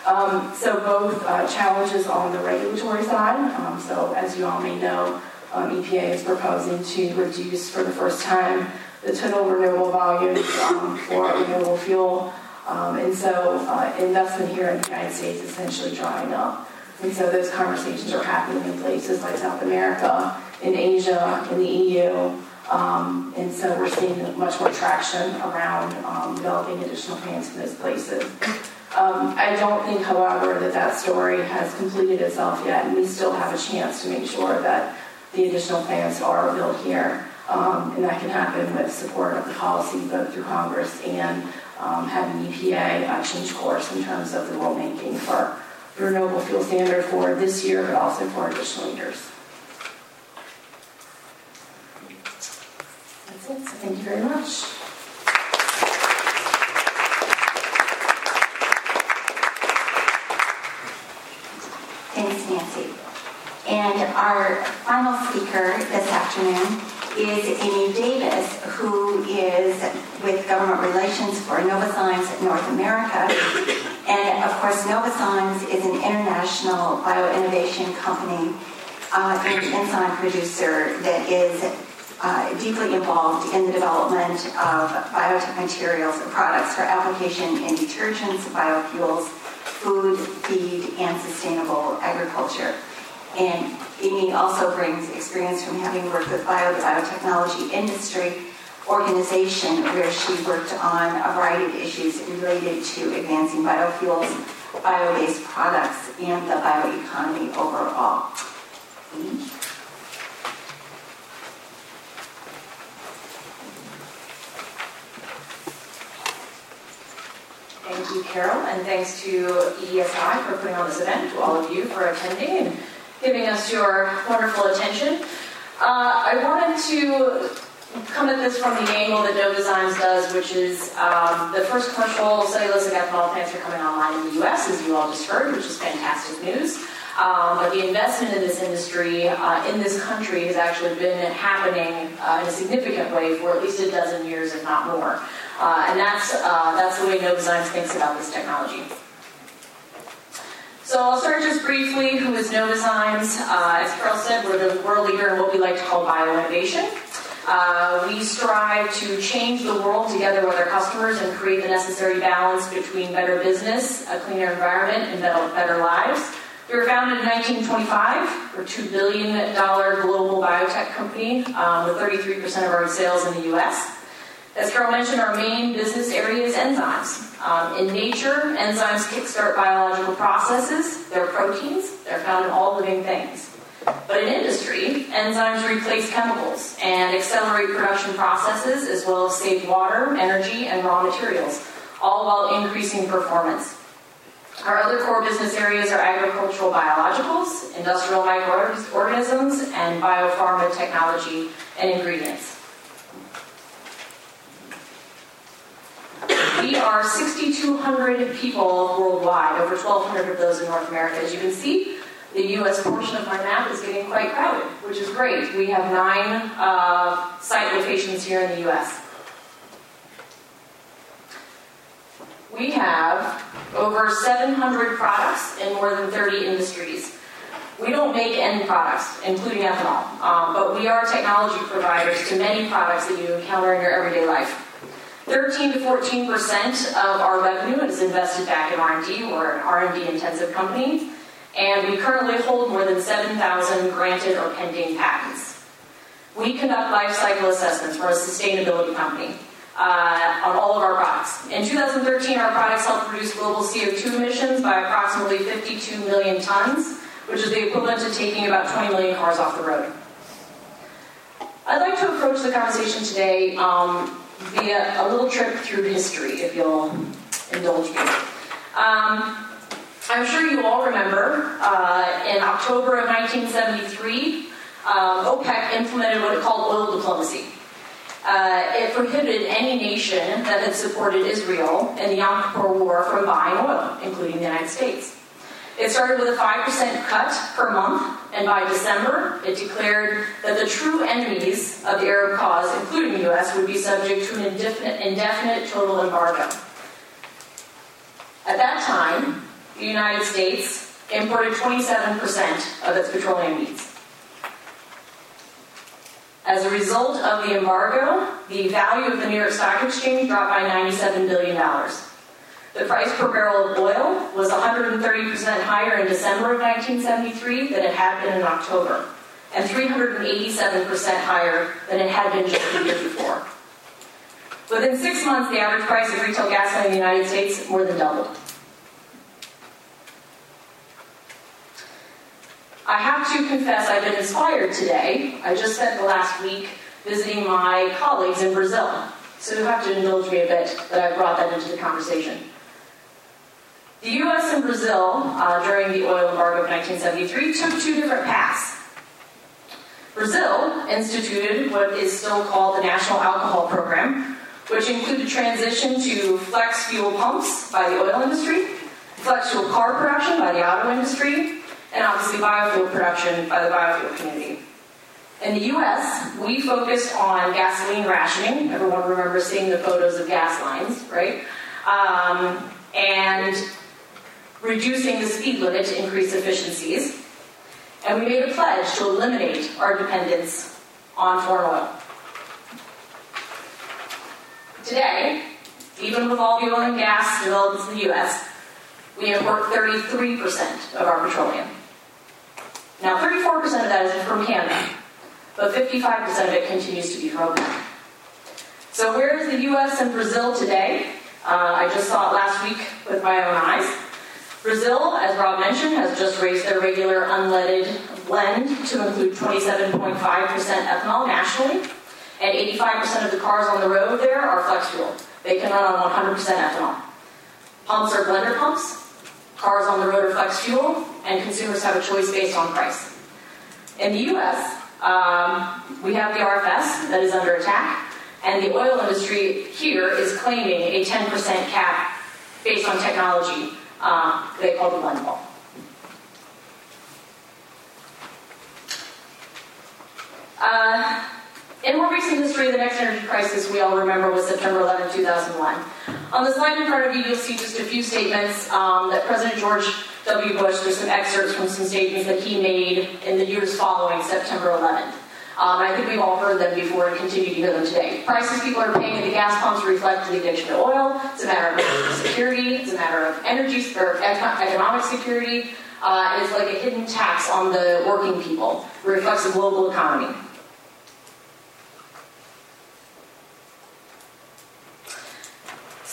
Um, so both uh, challenges on the regulatory side. Um, so as you all may know, EPA is proposing to reduce for the first time the total renewable volume um, for renewable fuel. Um, and so uh, investment here in the United States is essentially drying up. And so those conversations are happening in places like South America, in Asia, in the EU. Um, and so we're seeing much more traction around um, developing additional plants in those places. Um, I don't think, however, that that story has completed itself yet, and we still have a chance to make sure that the additional plants are built here. Um, and that can happen with support of the policy both through Congress and um, having EPA uh, change course in terms of the rulemaking for the renewable fuel standard for this year, but also for additional years. That's it. So thank you very much. Thanks, Nancy. And our final speaker this afternoon is Amy Davis, who is with Government Relations for Novozymes North America. And of course, Novozymes is an international bioinnovation company uh, and enzyme producer that is uh, deeply involved in the development of biotech materials and products for application in detergents, biofuels, food, feed, and sustainable agriculture. And Amy also brings experience from having worked with bio, the biotechnology industry organization where she worked on a variety of issues related to advancing biofuels, bio-based products, and the bioeconomy overall. Thank you, Carol, and thanks to EESI for putting on this event, to all of you for attending and giving us your wonderful attention. Uh, I wanted to come at this from the angle that Novozymes does, which is um, the first commercial cellulosic ethanol plants are coming online in the U.S., as you all just heard, which is fantastic news. Um, but the investment in this industry uh, in this country has actually been happening uh, in a significant way for at least a dozen years, if not more. Uh, and that's, uh, that's the way Novozymes thinks about this technology. So I'll start just briefly. Who is Novozymes? Uh, as Carol said, we're the world leader in what we like to call bioinnovation. Uh, we strive to change the world together with our customers and create the necessary balance between better business, a cleaner environment, and better lives. We were founded in 1925. We're a $2 billion global biotech company um, with 33% of our sales in the U.S. As Carol mentioned, our main business area is enzymes. Um, in nature, enzymes kickstart biological processes. They're proteins. They're found in all living things. But in industry, enzymes replace chemicals and accelerate production processes as well as save water, energy, and raw materials, all while increasing performance. Our other core business areas are agricultural biologicals, industrial microorganisms, and biopharma technology and ingredients. We are 6,200 people worldwide, over 1,200 of those in North America. As you can see, the U.S. portion of our map is getting quite crowded, which is great. We have nine uh, site locations here in the U.S. We have over 700 products in more than 30 industries. We don't make end products, including ethanol, um, but we are technology providers to many products that you encounter in your everyday life. 13 to 14 percent of our revenue is invested back in R&D. We're an R&D intensive company, and we currently hold more than 7,000 granted or pending patents. We conduct life cycle assessments. We're a sustainability company uh, on all of our products. In 2013, our products helped reduce global CO2 emissions by approximately 52 million tons, which is the equivalent to taking about 20 million cars off the road. I'd like to approach the conversation today um, via a little trip through history, if you'll indulge me. Um, I'm sure you all remember uh, in October of 1973, um, OPEC implemented what it called oil diplomacy. Uh, it prohibited any nation that had supported Israel in the Yom Kippur War from buying oil, including the United States. It started with a 5% cut per month, and by December, it declared that the true enemies of the Arab cause, including the U.S., would be subject to an indefinite, indefinite total embargo. At that time, the United States imported 27% of its petroleum needs. As a result of the embargo, the value of the New York Stock Exchange dropped by $97 billion. The price per barrel of oil was 130% higher in December of 1973 than it had been in October, and 387% higher than it had been just the year before. Within six months, the average price of retail gasoline in the United States more than doubled. I have to confess I've been inspired today. I just spent the last week visiting my colleagues in Brazil, so you have to indulge me a bit that I brought that into the conversation. The US and Brazil, uh, during the oil embargo of 1973, took two different paths. Brazil instituted what is still called the National Alcohol Program, which included transition to flex fuel pumps by the oil industry, flex fuel car production by the auto industry, and obviously biofuel production by the biofuel community. In the US, we focused on gasoline rationing. Everyone remembers seeing the photos of gas lines, right? Um, and reducing the speed limit to increase efficiencies. And we made a pledge to eliminate our dependence on foreign oil. Today, even with all the oil and gas developments in the US, we import 33% of our petroleum. Now, 34% of that is from Canada, but 55% of it continues to be from them. So, where is the US and Brazil today? Uh, I just saw it last week with my own eyes. Brazil, as Rob mentioned, has just raised their regular unleaded blend to include 27.5% ethanol nationally, and 85% of the cars on the road there are flex fuel. They can run on 100% ethanol. Pumps are blender pumps, Cars on the road are flex fuel, and consumers have a choice based on price. In the US, um, we have the RFS that is under attack, and the oil industry here is claiming a 10% cap based on technology uh, they call the blend wall. Uh, in more recent history, the next energy crisis we all remember was September 11, 2001. On the slide in front of you, you'll see just a few statements um, that President George W. Bush, there's some excerpts from some statements that he made in the years following September 11th. Um, I think we've all heard them before and continue to hear them today. Prices people are paying at the gas pumps reflect the addiction to oil. It's a matter of security. It's a matter of energy or economic security. Uh, it's like a hidden tax on the working people. It reflects the global economy.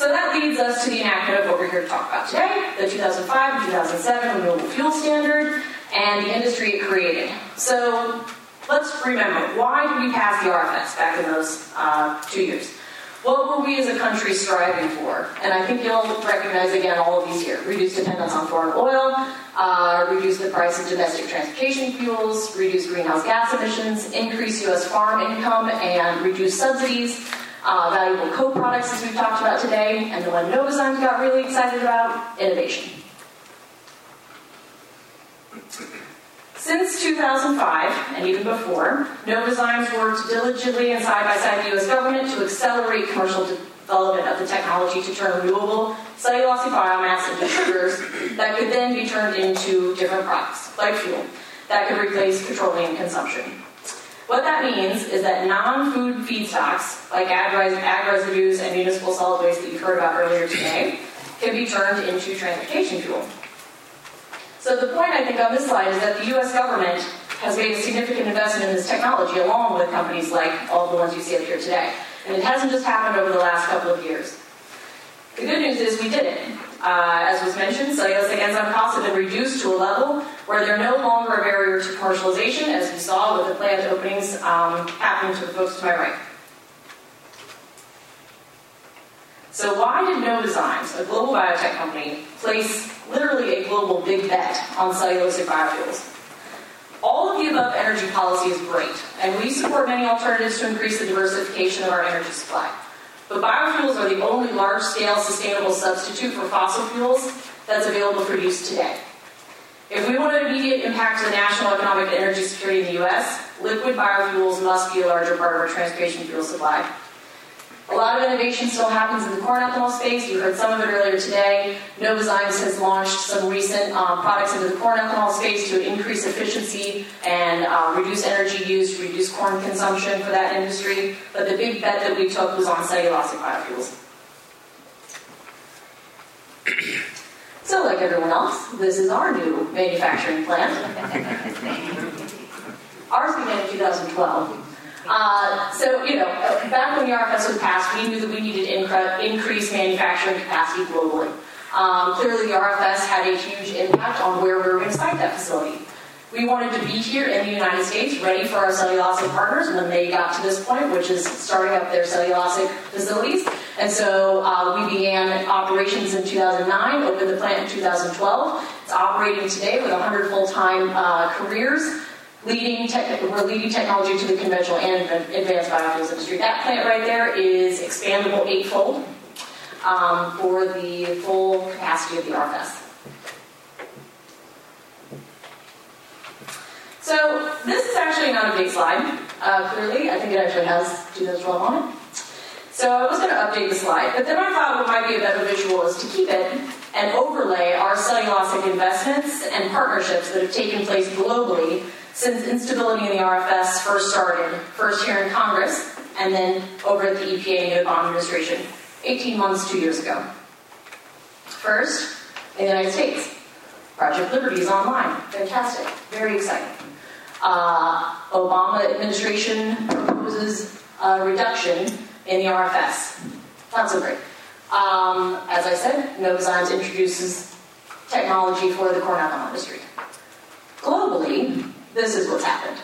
So that leads us to the enactment of what we're here to talk about today, the 2005 and 2007 Renewable Fuel Standard and the industry it created. So let's remember, why did we pass the RFS back in those uh, two years? What were we as a country striving for? And I think you'll recognize again all of these here. Reduce dependence on foreign oil, uh, reduce the price of domestic transportation fuels, reduce greenhouse gas emissions, increase U.S. farm income, and reduce subsidies, uh, valuable co-products as we've talked about today, and the one Novozymes got really excited about, innovation. Since 2005, and even before, Novozymes worked diligently and side by side with the U.S. government to accelerate commercial development of the technology to turn renewable cellulosic biomass into sugars that could then be turned into different products, like fuel, that could replace petroleum consumption. What that means is that non-food feedstocks, like ag, ag residues and municipal solid waste that you've heard about earlier today, can be turned into transportation fuel. So the point I think on this slide is that the U.S. government has made a significant investment in this technology along with companies like all the ones you see up here today. And it hasn't just happened over the last couple of years. The good news is we did it. Uh, as was mentioned, cellulosic enzyme costs have been reduced to a level where they're no longer a barrier to commercialization, as we saw with the plant openings um, happening to the folks to my right. So why did Novozymes, a global biotech company, place literally a global big bet on cellulosic biofuels? All of the above energy policy is great, and we support many alternatives to increase the diversification of our energy supply. But biofuels are the only large-scale sustainable substitute for fossil fuels that's available for use today. If we want an immediate impact to the national economic and energy security in the U.S., liquid biofuels must be a larger part of our transportation fuel supply. A lot of innovation still happens in the corn ethanol space. You heard some of it earlier today. Novozymes has launched some recent um, products into the corn ethanol space to increase efficiency and uh, reduce energy use, reduce corn consumption for that industry. But the big bet that we took was on cellulosic biofuels. So, like everyone else, this is our new manufacturing plant. Ours began in 2012. Uh, so, you know, back when the RFS was passed, we knew that we needed incre- increased manufacturing capacity globally. Um, clearly, the RFS had a huge impact on where we were going to site that facility. We wanted to be here in the United States, ready for our cellulosic partners when they got to this point, which is starting up their cellulosic facilities. And so uh, we began operations in 2009, opened the plant in 2012. It's operating today with 100 full-time uh, careers leading tech, we're leading technology to the conventional and advanced biofuels industry. That plant right there is expandable eightfold um, for the full capacity of the RFS. So this is actually not a big slide, uh, clearly. I think it actually has 2012 on it. So I was going to update the slide, but then I thought what might be a better visual is to keep it and overlay our cellulosic investments and partnerships that have taken place globally since instability in the RFS first started, first here in Congress, and then over at the EPA and the Obama administration, 18 months, two years ago. First, in the United States, Project Liberty is online. Fantastic. Very exciting. Uh, Obama administration proposes a reduction in the RFS. Not so great. Um, as I said, Novozymes introduces technology for the corn ethanol industry. Globally, this is what's happened.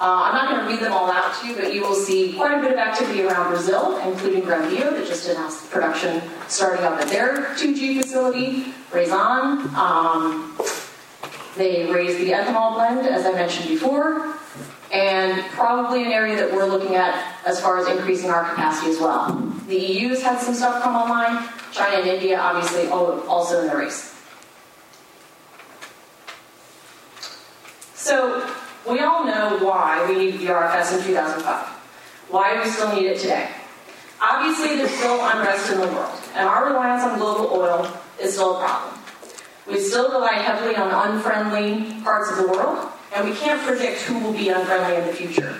Uh, I'm not going to read them all out to you, but you will see quite a bit of activity around Brazil, including GranBio, that just announced production starting up at their 2G facility, Raízen. Um, they raised the ethanol blend, as I mentioned before, and probably an area that we're looking at as far as increasing our capacity as well. The EU's had some stuff come online. China and India, obviously, also in the race. So we all know why we need the RFS in 2005. Why do we still need it today? Obviously, there's still unrest in the world, and our reliance on global oil is still a problem. We still rely heavily on unfriendly parts of the world, and we can't predict who will be unfriendly in the future.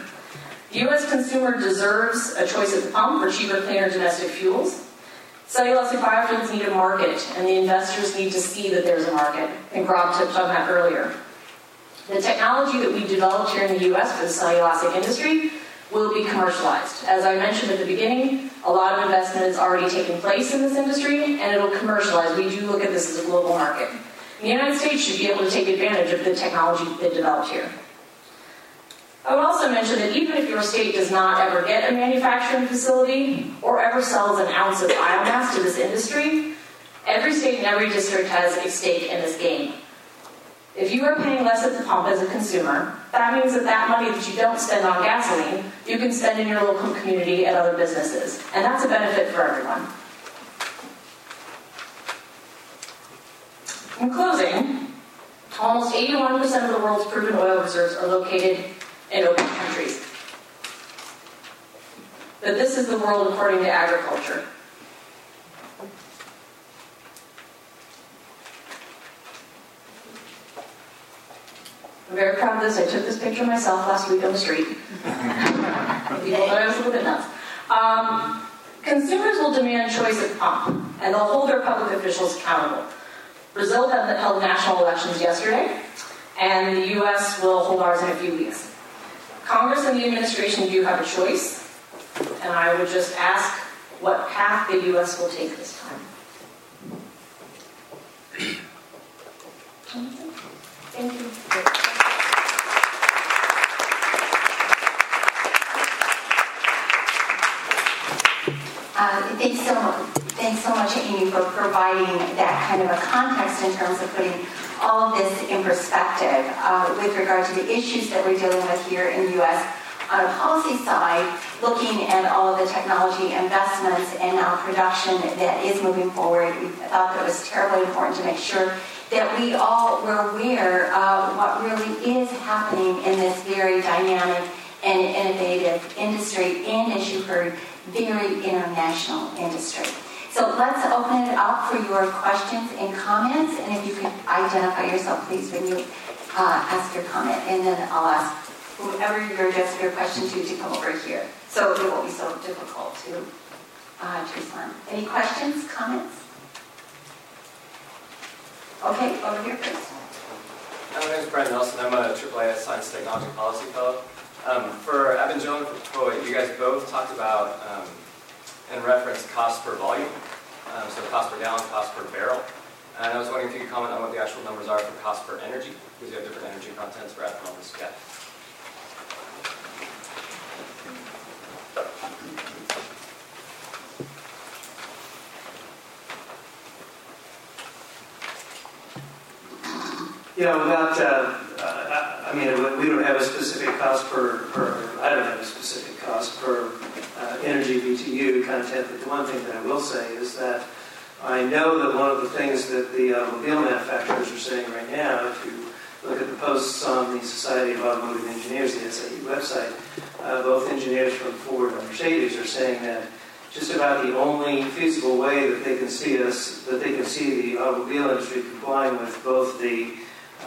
The U.S. consumer deserves a choice at the pump for cheaper, cleaner domestic fuels. Cellulosic biofuels need a market, and the investors need to see that there's a market. Think Rob touched on that earlier. The technology that we've developed here in the US for the cellulosic industry will be commercialized. As I mentioned at the beginning, a lot of investment has already taken place in this industry and it'll commercialize. We do look at this as a global market. The United States should be able to take advantage of the technology that developed here. I would also mention that even if your state does not ever get a manufacturing facility or ever sells an ounce of biomass to this industry, every state and every district has a stake in this game. If you are paying less at the pump as a consumer, that means that that money that you don't spend on gasoline, you can spend in your local community at other businesses. And that's a benefit for everyone. In closing, almost 81% of the world's proven oil reserves are located in OPEC countries. But this is the world according to agriculture. I'm very proud of this. I took this picture myself last week on the street. People thought I was a little bit nuts. Um, consumers will demand choice at pump, and they'll hold their public officials accountable. Brazil held national elections yesterday, and the U.S. will hold ours in a few weeks. Congress and the administration do have a choice, and I would just ask what path the U.S. will take this time. Providing that kind of a context in terms of putting all of this in perspective uh, with regard to the issues that we're dealing with here in the U.S. On a policy side, looking at all of the technology investments and now production that is moving forward, we thought that it was terribly important to make sure that we all were aware of what really is happening in this very dynamic and innovative industry. And as you heard, very international industry. So let's open it up for your questions and comments, and if you could identify yourself, please, when you uh, ask your comment, and then I'll ask whoever you're addressing your question to to come over here. So it won't be so difficult to, uh, to respond. Any questions, comments? Okay, over here first. My name is Brent Nelson. I'm a AAAS Science Technology Policy Fellow. Um, for Evan and for Poet, you guys both talked about um, and referenced cost per volume, um, so cost per gallon, cost per barrel. And I was wondering if you could comment on what the actual numbers are for cost per energy, because you have different energy contents for ethanol and gas. You know, without, uh, uh, I mean, we don't have a specific cost per, per I don't have a specific cost per energy BTU content, but the one thing that I will say is that I know that one of the things that the automobile manufacturers are saying right now, if you look at the posts on the Society of Automotive Engineers, the SAE website, uh, both engineers from Ford and Mercedes are saying that just about the only feasible way that they can see us, that they can see the automobile industry complying with both the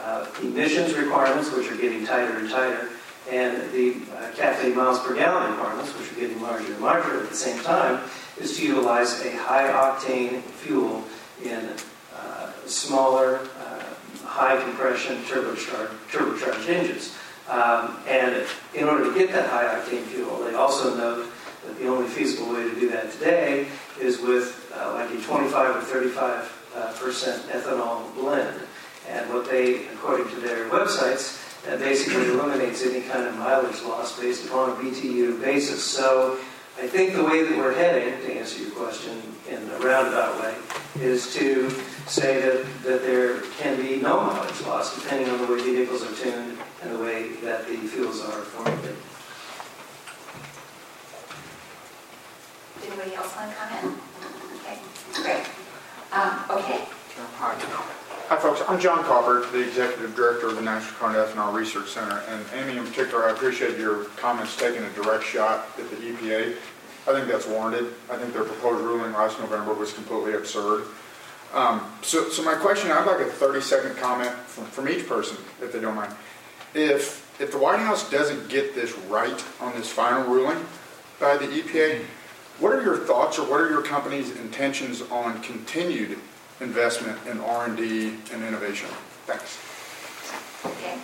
uh, emissions requirements, which are getting tighter and tighter, and the uh, CAFE miles per gallon requirements, which are getting larger and larger at the same time, is to utilize a high octane fuel in uh, smaller, uh, high compression turbocharged, turbocharged engines. Um, and in order to get that high octane fuel, they also note that the only feasible way to do that today is with uh, like a 25 or 35 uh, percent ethanol blend. And what they, according to their websites, that basically eliminates any kind of mileage loss based upon a BTU basis. So I think the way that we're heading, to answer your question in a roundabout way, is to say that, that there can be no mileage loss depending on the way vehicles are tuned and the way that the fuels are formulated. Anybody else want to comment? Okay, great. Um, okay, Hi. Hi, folks. I'm John Caupert, the Executive Director of the National Corn Ethanol Research Center. And Amy, in particular, I appreciate your comments taking a direct shot at the EPA. I think that's warranted. I think their proposed ruling last November was completely absurd. Um, so, so my question, I'd like a 30-second comment from, from each person, if they don't mind. If if the White House doesn't get this right on this final ruling by the EPA, what are your thoughts or what are your company's intentions on continued investment in R&D and innovation? Thanks. okay.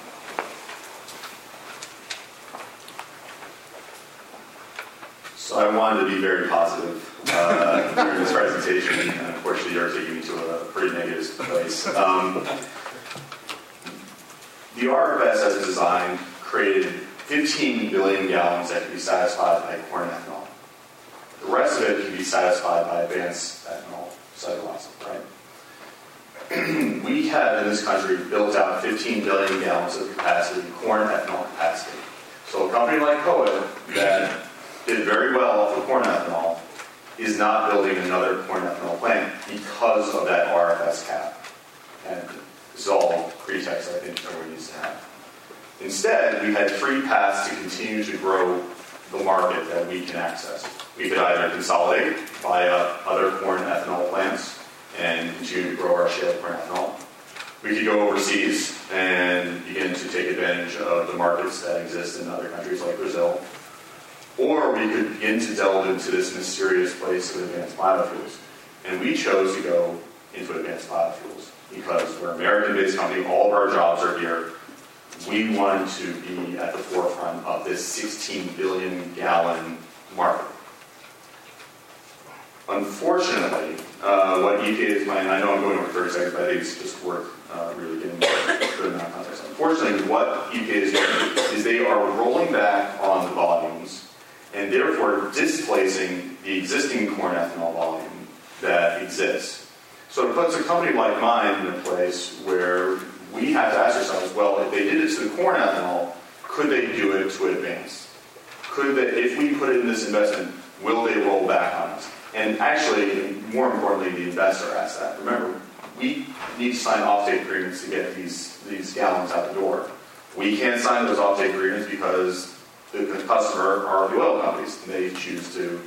So I wanted to be very positive uh, during this presentation, and unfortunately, you're taking me to a pretty negative place. Um, the RFS as designed created 15 billion gallons that can be satisfied by corn ethanol. The rest of it can be satisfied by advanced ethanol cellulose, right? we have in this country built out 15 billion gallons of capacity, corn ethanol capacity. So a company like Coa that did very well off of corn ethanol is not building another corn ethanol plant because of that RFS cap. And this is all pretext, I think, Coa needs to have. Instead, we had three paths to continue to grow the market that we can access. We could either consolidate via other corn ethanol plants and continue to grow our shale corn ethanol. We could go overseas and begin to take advantage of the markets that exist in other countries like Brazil. Or we could begin to delve into this mysterious place of advanced biofuels. And we chose to go into advanced biofuels because we're an American-based company, all of our jobs are here. We wanted to be at the forefront of this 16 billion gallon market. Unfortunately, uh, what EPA is planning, I know I'm going over 30 seconds, but I think it's just worth uh, really getting amount of context. Unfortunately, what EPA is doing is they are rolling back on the volumes and therefore displacing the existing corn ethanol volume that exists. So it puts a company like mine in a place where we have to ask ourselves, well, if they did it to the corn ethanol, could they do it to advance? Could they, if we put in this investment, will they roll back on us? And actually, more importantly, the investor asks that. Remember, we need to sign offtake agreements to get these, these gallons out the door. We can't sign those offtake agreements because the, the customer are the oil companies. And they choose to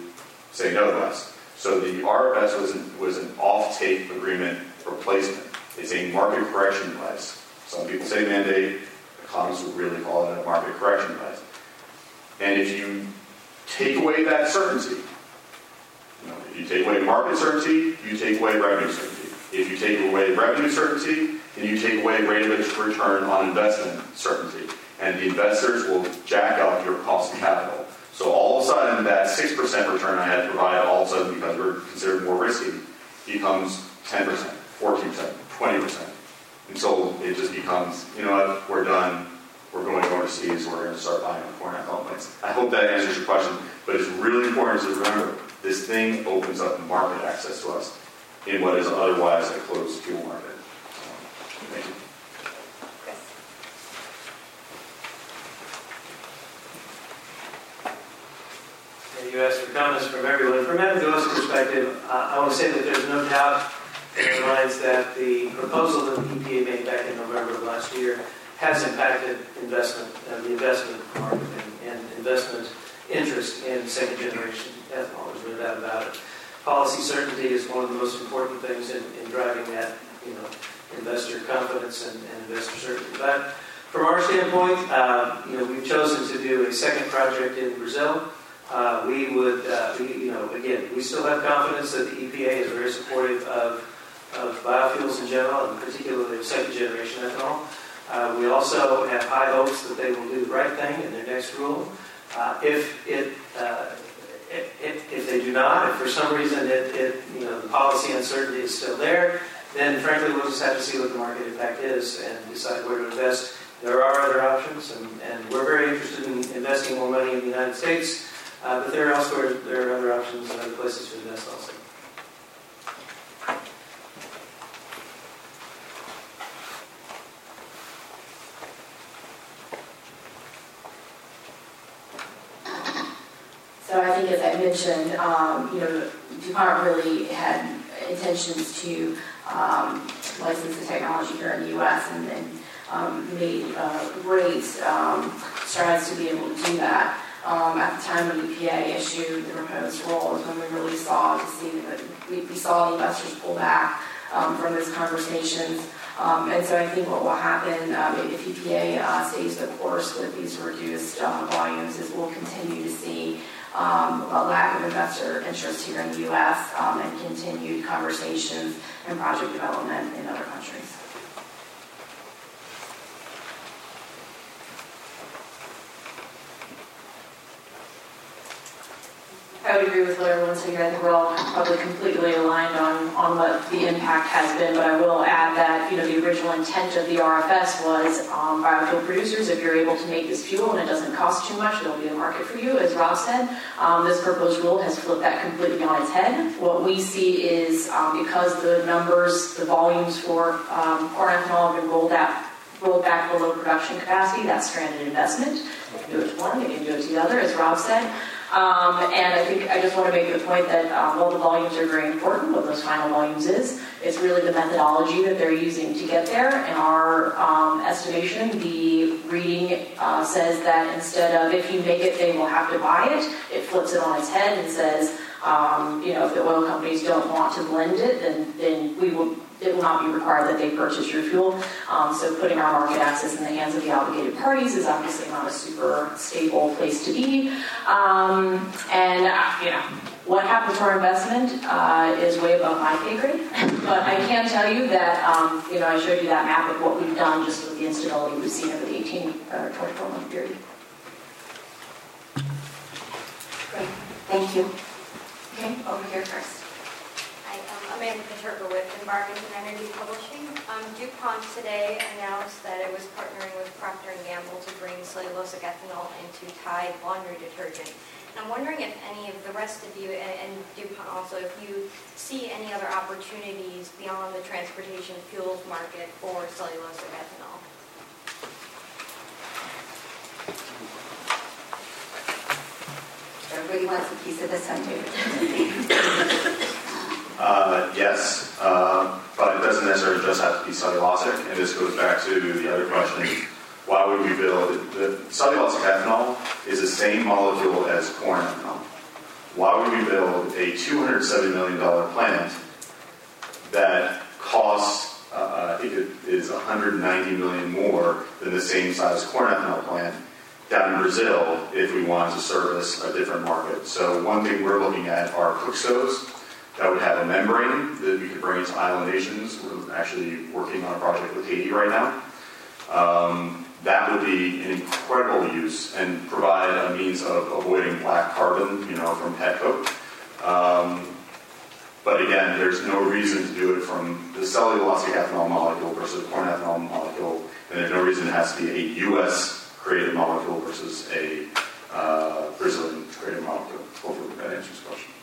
say no to us. So the RFS was an, was an off-take agreement replacement. It's a market correction device. Some people say mandate, economists would really call it a market correction device. And if you take away that certainty, if you take away market certainty, you take away revenue certainty. If you take away revenue certainty, then you take away rate of return on investment certainty. And the investors will jack up your cost of capital. So all of a sudden, that 6% return I had to provide, all of a sudden, because we're considered more risky, becomes 10%, 14%, 20%. And so it just becomes, you know what, we're done. We're going overseas. We're going to start buying corn plants. I hope that answers your question. But it's really important to remember this thing opens up market access to us in what is otherwise a closed fuel market. Thank you. You asked for comments from everyone. From Abengoa's perspective, I want to say that there's no doubt in our minds that the proposal that the EPA made back in November of last year has impacted investment, uh, the investment market and, and investment interest in second generation ethanol. There's no doubt about it. Policy certainty is one of the most important things in, in driving that, you know, investor confidence and, and investor certainty. But from our standpoint, uh, you know, we've chosen to do a second project in Brazil. Uh, we would, uh, we, you know, again, we still have confidence that the EPA is very supportive of, of biofuels in general, and particularly of second generation ethanol. Uh, we also have high hopes that they will do the right thing in their next rule. Uh, if it, uh, if, if, they do not, if for some reason it, it, you know, the policy uncertainty is still there, then frankly we'll just have to see what the market impact is and decide where to invest. There are other options, and, and we're very interested in investing more money in the United States. Uh, but there are elsewhere, there are other options and other places to invest also. So I think, as I mentioned, um, you know, DuPont really had intentions to um, license the technology here in the U.S. and, and um, made uh, great um, strides to be able to do that. Um, at the time when EPA issued the proposed rule is when we really saw to see that we, we saw investors pull back um, from those conversations. Um, and so I think what will happen um, if EPA uh, stays the course with these reduced uh, volumes is we'll continue to see um, a lack of investor interest here in the U.S. Um, and continued conversations and project development in other countries. I would agree with what everyone said. I think we're all probably completely aligned on, on what the impact has been, but I will add that, you know, the original intent of the RFS was um, biofuel producers, if you're able to make this fuel and it doesn't cost too much, there'll be a market for you, as Rob said. Um, this proposed rule has flipped that completely on its head. What we see is um, because the numbers, the volumes for um, corn ethanol have been rolled out, rolled back below production capacity, that's stranded investment. They can do it to one, they can do it to the other, as Rob said. Um, and I think I just want to make the point that um, while the volumes are very important, what those final volumes is, it's really the methodology that they're using to get there. In our um, estimation, the reading uh, says that instead of if you make it, they will have to buy it, it flips it on its head and says, um, you know, if the oil companies don't want to blend it, then, then we will it will not be required that they purchase your fuel. Um, so putting our market access in the hands of the obligated parties is obviously not a super stable place to be. Um, and, uh, you know, what happens to our investment uh, is way above my pay grade. but I can tell you that, um, you know, I showed you that map of what we've done just with the instability we've seen over the 18 or 24 month period. Great, thank you. Okay, over here first. Amanda Peterka with Environment and Energy Publishing. Um, DuPont today announced that it was partnering with Procter & Gamble to bring cellulosic ethanol into Tide laundry detergent. And I'm wondering if any of the rest of you, and, and DuPont also, if you see any other opportunities beyond the transportation fuels market for cellulosic ethanol. Everybody wants a piece of this one, David. Uh, yes, uh, but it doesn't necessarily just have to be cellulosic, and this goes back to the other question, why would we build, the cellulosic ethanol is the same molecule as corn ethanol. why would we build a $270 million plant that costs, uh, it is 190 million more than the same size corn ethanol plant down in Brazil if we wanted to service a different market. So one thing we're looking at are cook stoves that would have a membrane that we could bring to island nations. We're actually working on a project with Haiti right now. Um, that would be an incredible use and provide a means of avoiding black carbon, you know, from pet coke. Um, but again, there's no reason to do it from the cellulosic ethanol molecule versus the corn ethanol molecule, and there's no reason it has to be a U.S. created molecule versus a uh, Brazilian created molecule. Hopefully that answers the question.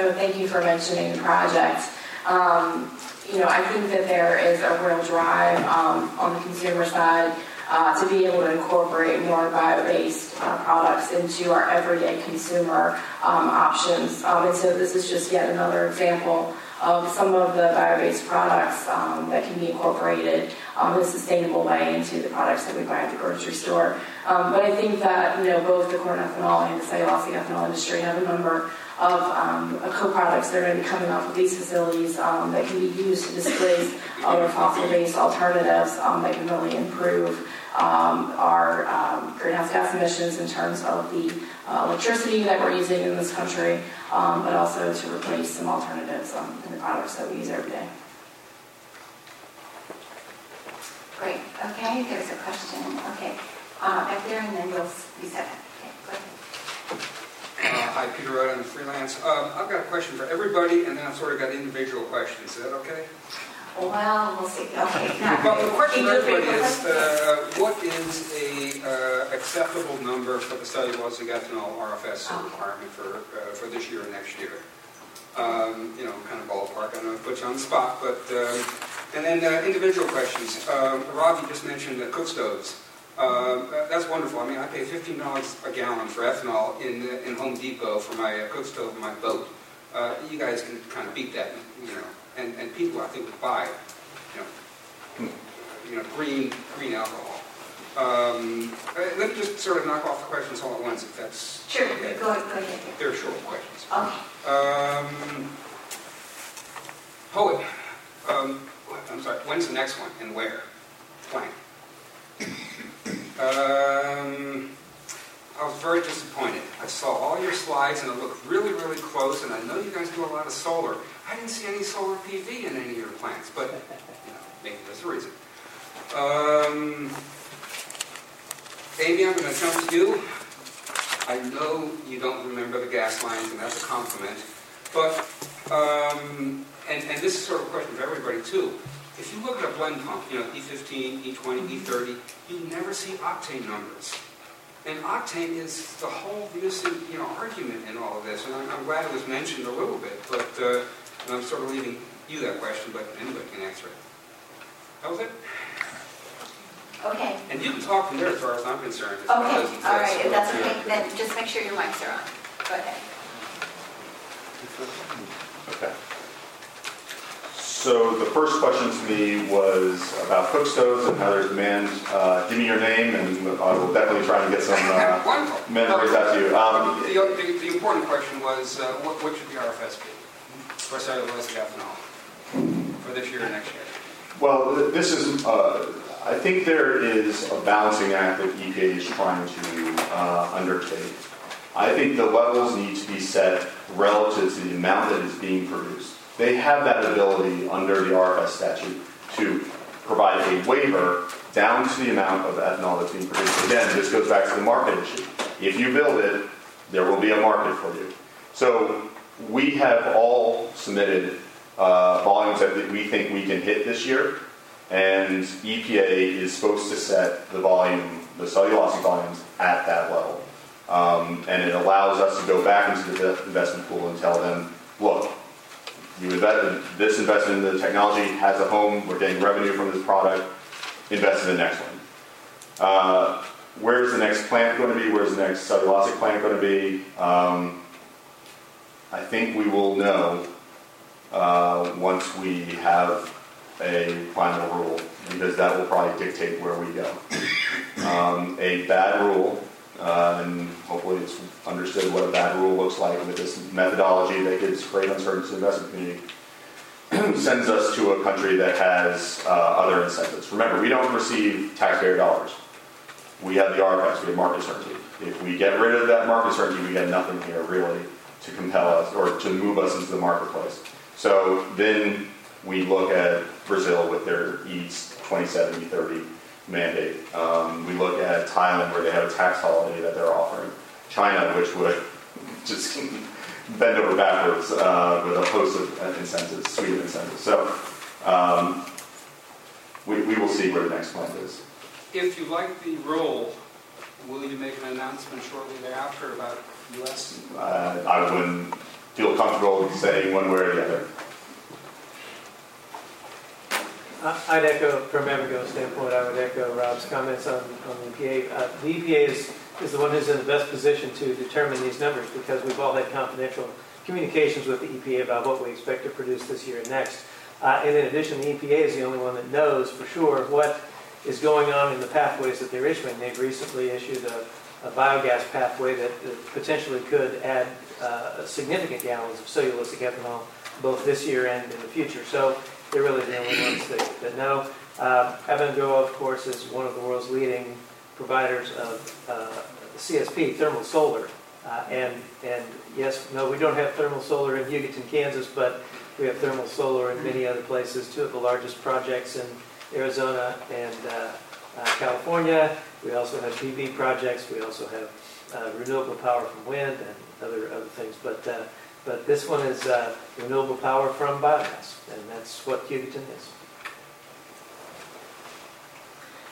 So thank you for mentioning the project. Um, you know, I think that there is a real drive um, on the consumer side uh, to be able to incorporate more bio-based uh, products into our everyday consumer um, options. Um, and so this is just yet another example of some of the bio-based products um, that can be incorporated um, in a sustainable way into the products that we buy at the grocery store. Um, but I think that you know both the corn ethanol and the cellulosic ethanol industry have a number of um, co-products that are going to be coming off of these facilities um, that can be used to displace other fossil-based alternatives um, that can really improve um, our um, greenhouse gas emissions in terms of the uh, electricity that we're using in this country, um, but also to replace some alternatives in the products that we use every day. Great, okay, there's a question, okay. Uh, Back there, and then you'll be set. Okay, go ahead. Uh, Hi, Peter Wright, I'm freelance. Um, I've got a question for everybody, and then I've sort of got individual questions. Is that okay? Well, we'll see, okay. Well, the question for everybody is, uh, what is a uh, acceptable number for the cellulosic ethanol RFS Okay. requirement for, uh, for this year and next year? Um, You know, kind of ballpark, I don't know it puts you on the spot, but, um, and then uh, individual questions. Um, Rob, you just mentioned the cook stoves. Um, That's wonderful. I mean, I pay fifteen dollars a gallon for ethanol in, in Home Depot for my uh, cook stove and my boat. Uh, You guys can kind of beat that, you know, and, and people, I think, would buy, you know, you know, green, green alcohol. Um, uh, Let me just sort of knock off the questions all at once, if that's... Sure, okay. go, go ahead. They're short questions. Okay, Um, POET, um, I'm sorry, when's the next one and where? Blank. Um, I was very disappointed. I saw all your slides and I looked really, really close, and I know you guys do a lot of solar. I didn't see any solar PV in any of your plants, but you know, maybe there's a reason. Um, Amy, I'm going to jump to you. I know you don't remember the gas lines, and that's a compliment. But, um, and, and this is sort of a question for everybody too. If you look at a blend pump, you know, E15, E20, E30, you never see octane numbers. And octane is the whole missing, you know, argument in all of this. And I'm, I'm glad it was mentioned a little bit, but uh, and I'm sort of leaving you that question, but anybody can answer it. That was it. okay, And you can talk from there as far as I'm concerned. as okay, far all as- right, if that's yeah. okay, then just make sure your mics are on. Go ahead. Okay. So the first question to me was about cook stoves and how there's demand. Uh, give me your name and I will definitely try and get some uh, Wonderful. memories out to you. Um, The, the, the important question was, uh, what, what should the RFS be for cellulosic ethanol for this year and next year? Well, this is, uh, I think there is a balancing act that EPA is trying to uh, undertake. I think the levels need to be set relative to the amount that is being produced. They have that ability under the RFS statute to provide a waiver down to the amount of ethanol that's being produced. Again, this goes back to the market issue. If you build it, there will be a market for you. So we have all submitted uh, volumes that we think we can hit this year, and EPA is supposed to set the volume, the cellulosic volumes, at that level. Um, and it allows us to go back into the investment pool and tell them, look, you invested, this investment in the technology has a home, we're getting revenue from this product, invest in the next one. Uh, where's the next plant going to be? Where's the next cellulosic plant going to be? Um, I think we will know uh, once we have a final rule, because that will probably dictate where we go. Um, a bad rule, uh, and hopefully it's understood what a bad rule looks like with this methodology that gives great uncertainty to the investment community, sends us to a country that has uh, other incentives. Remember, we don't receive taxpayer dollars. We have the RFS, we have market certainty. If we get rid of that market certainty, we get nothing here really to compel us or to move us into the marketplace. So then we look at Brazil with their EATS 2070 30 mandate. Um, we look at Thailand where they have a tax holiday that they're offering. China, which would just bend over backwards uh, with a host of incentives, suite of incentives. So um, we, we will see where the next plan is. If you like the role, will you make an announcement shortly thereafter about U.S.? Uh, I wouldn't feel comfortable saying one way or the other. I'd echo, from Abengoa's standpoint, I would echo Rob's comments on, on the EPA. Uh, the EPA is, is the one who's in the best position to determine these numbers because we've all had confidential communications with the EPA about what we expect to produce this year and next. Uh, and in addition, the EPA is the only one that knows for sure what is going on in the pathways that they're issuing. They've recently issued a, a biogas pathway that, that, potentially could add uh, significant gallons of cellulosic ethanol both this year and in the future. So they're really the only ones that, that know. Uh, Abengoa, of course, is one of the world's leading providers of uh, CSP, thermal solar. Uh, and, and yes, no, we don't have thermal solar in Hugoton, Kansas, but we have thermal solar in many other places. Two of the largest projects in Arizona and uh, uh, California. We also have PV projects. We also have uh, renewable power from wind and other other things. But but this one is uh, renewable power from biomass, and that's what Hugoton is.